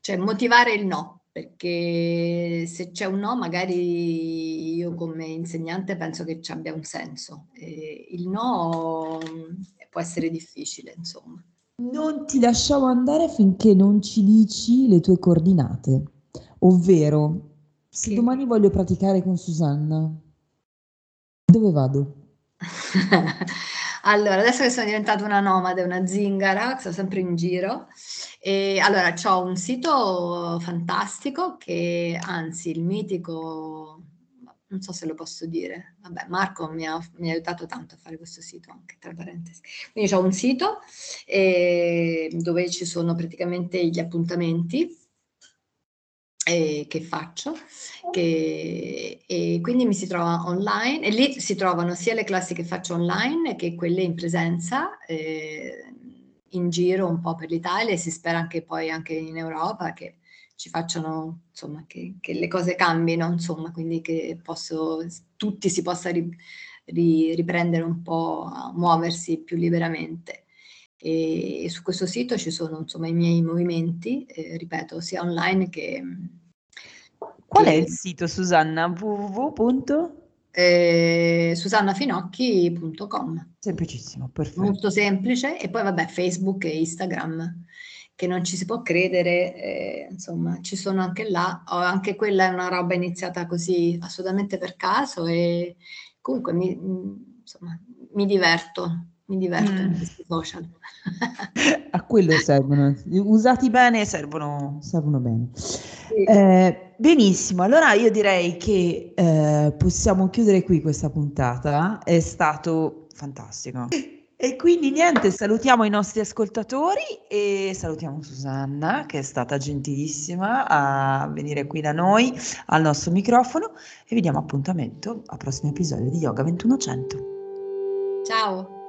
Cioè motivare il no perché se c'è un no, magari io come insegnante penso che ci abbia un senso. E il no può essere difficile, insomma. Non ti lasciamo andare finché non ci dici le tue coordinate, ovvero se Sì. domani voglio praticare con Susanna, dove vado? Allora, adesso che sono diventata una nomade, una zingara, sto sempre in giro, e allora ho un sito fantastico che, anzi, il mitico, non so se lo posso dire, vabbè, Marco mi ha, mi ha aiutato tanto a fare questo sito, anche tra parentesi. Quindi ho un sito eh, dove ci sono praticamente gli appuntamenti che faccio che, e quindi mi si trova online e lì si trovano sia le classi che faccio online che quelle in presenza eh, in giro un po' per l'Italia e si spera anche poi anche in Europa che ci facciano insomma che, che le cose cambino insomma quindi che posso, tutti si possa ri, ri, riprendere un po' a muoversi più liberamente e, e su questo sito ci sono insomma i miei movimenti eh, ripeto sia online che Qual è il sito, Susanna? www. Eh, susannafinocchi.com Semplicissimo, perfetto. molto semplice. E poi vabbè Facebook e Instagram che non ci si può credere eh, insomma ci sono anche là. Oh, anche quella è una roba iniziata così assolutamente per caso e comunque mi, insomma, mi diverto mi diverto mm. questi social a quello servono usati bene servono servono bene sì. eh, benissimo allora io direi che eh, possiamo chiudere qui questa puntata è stato fantastico e quindi niente, salutiamo i nostri ascoltatori e salutiamo Susanna che è stata gentilissima a venire qui da noi al nostro microfono e vi diamo appuntamento al prossimo episodio di Yoga 2100. Ciao!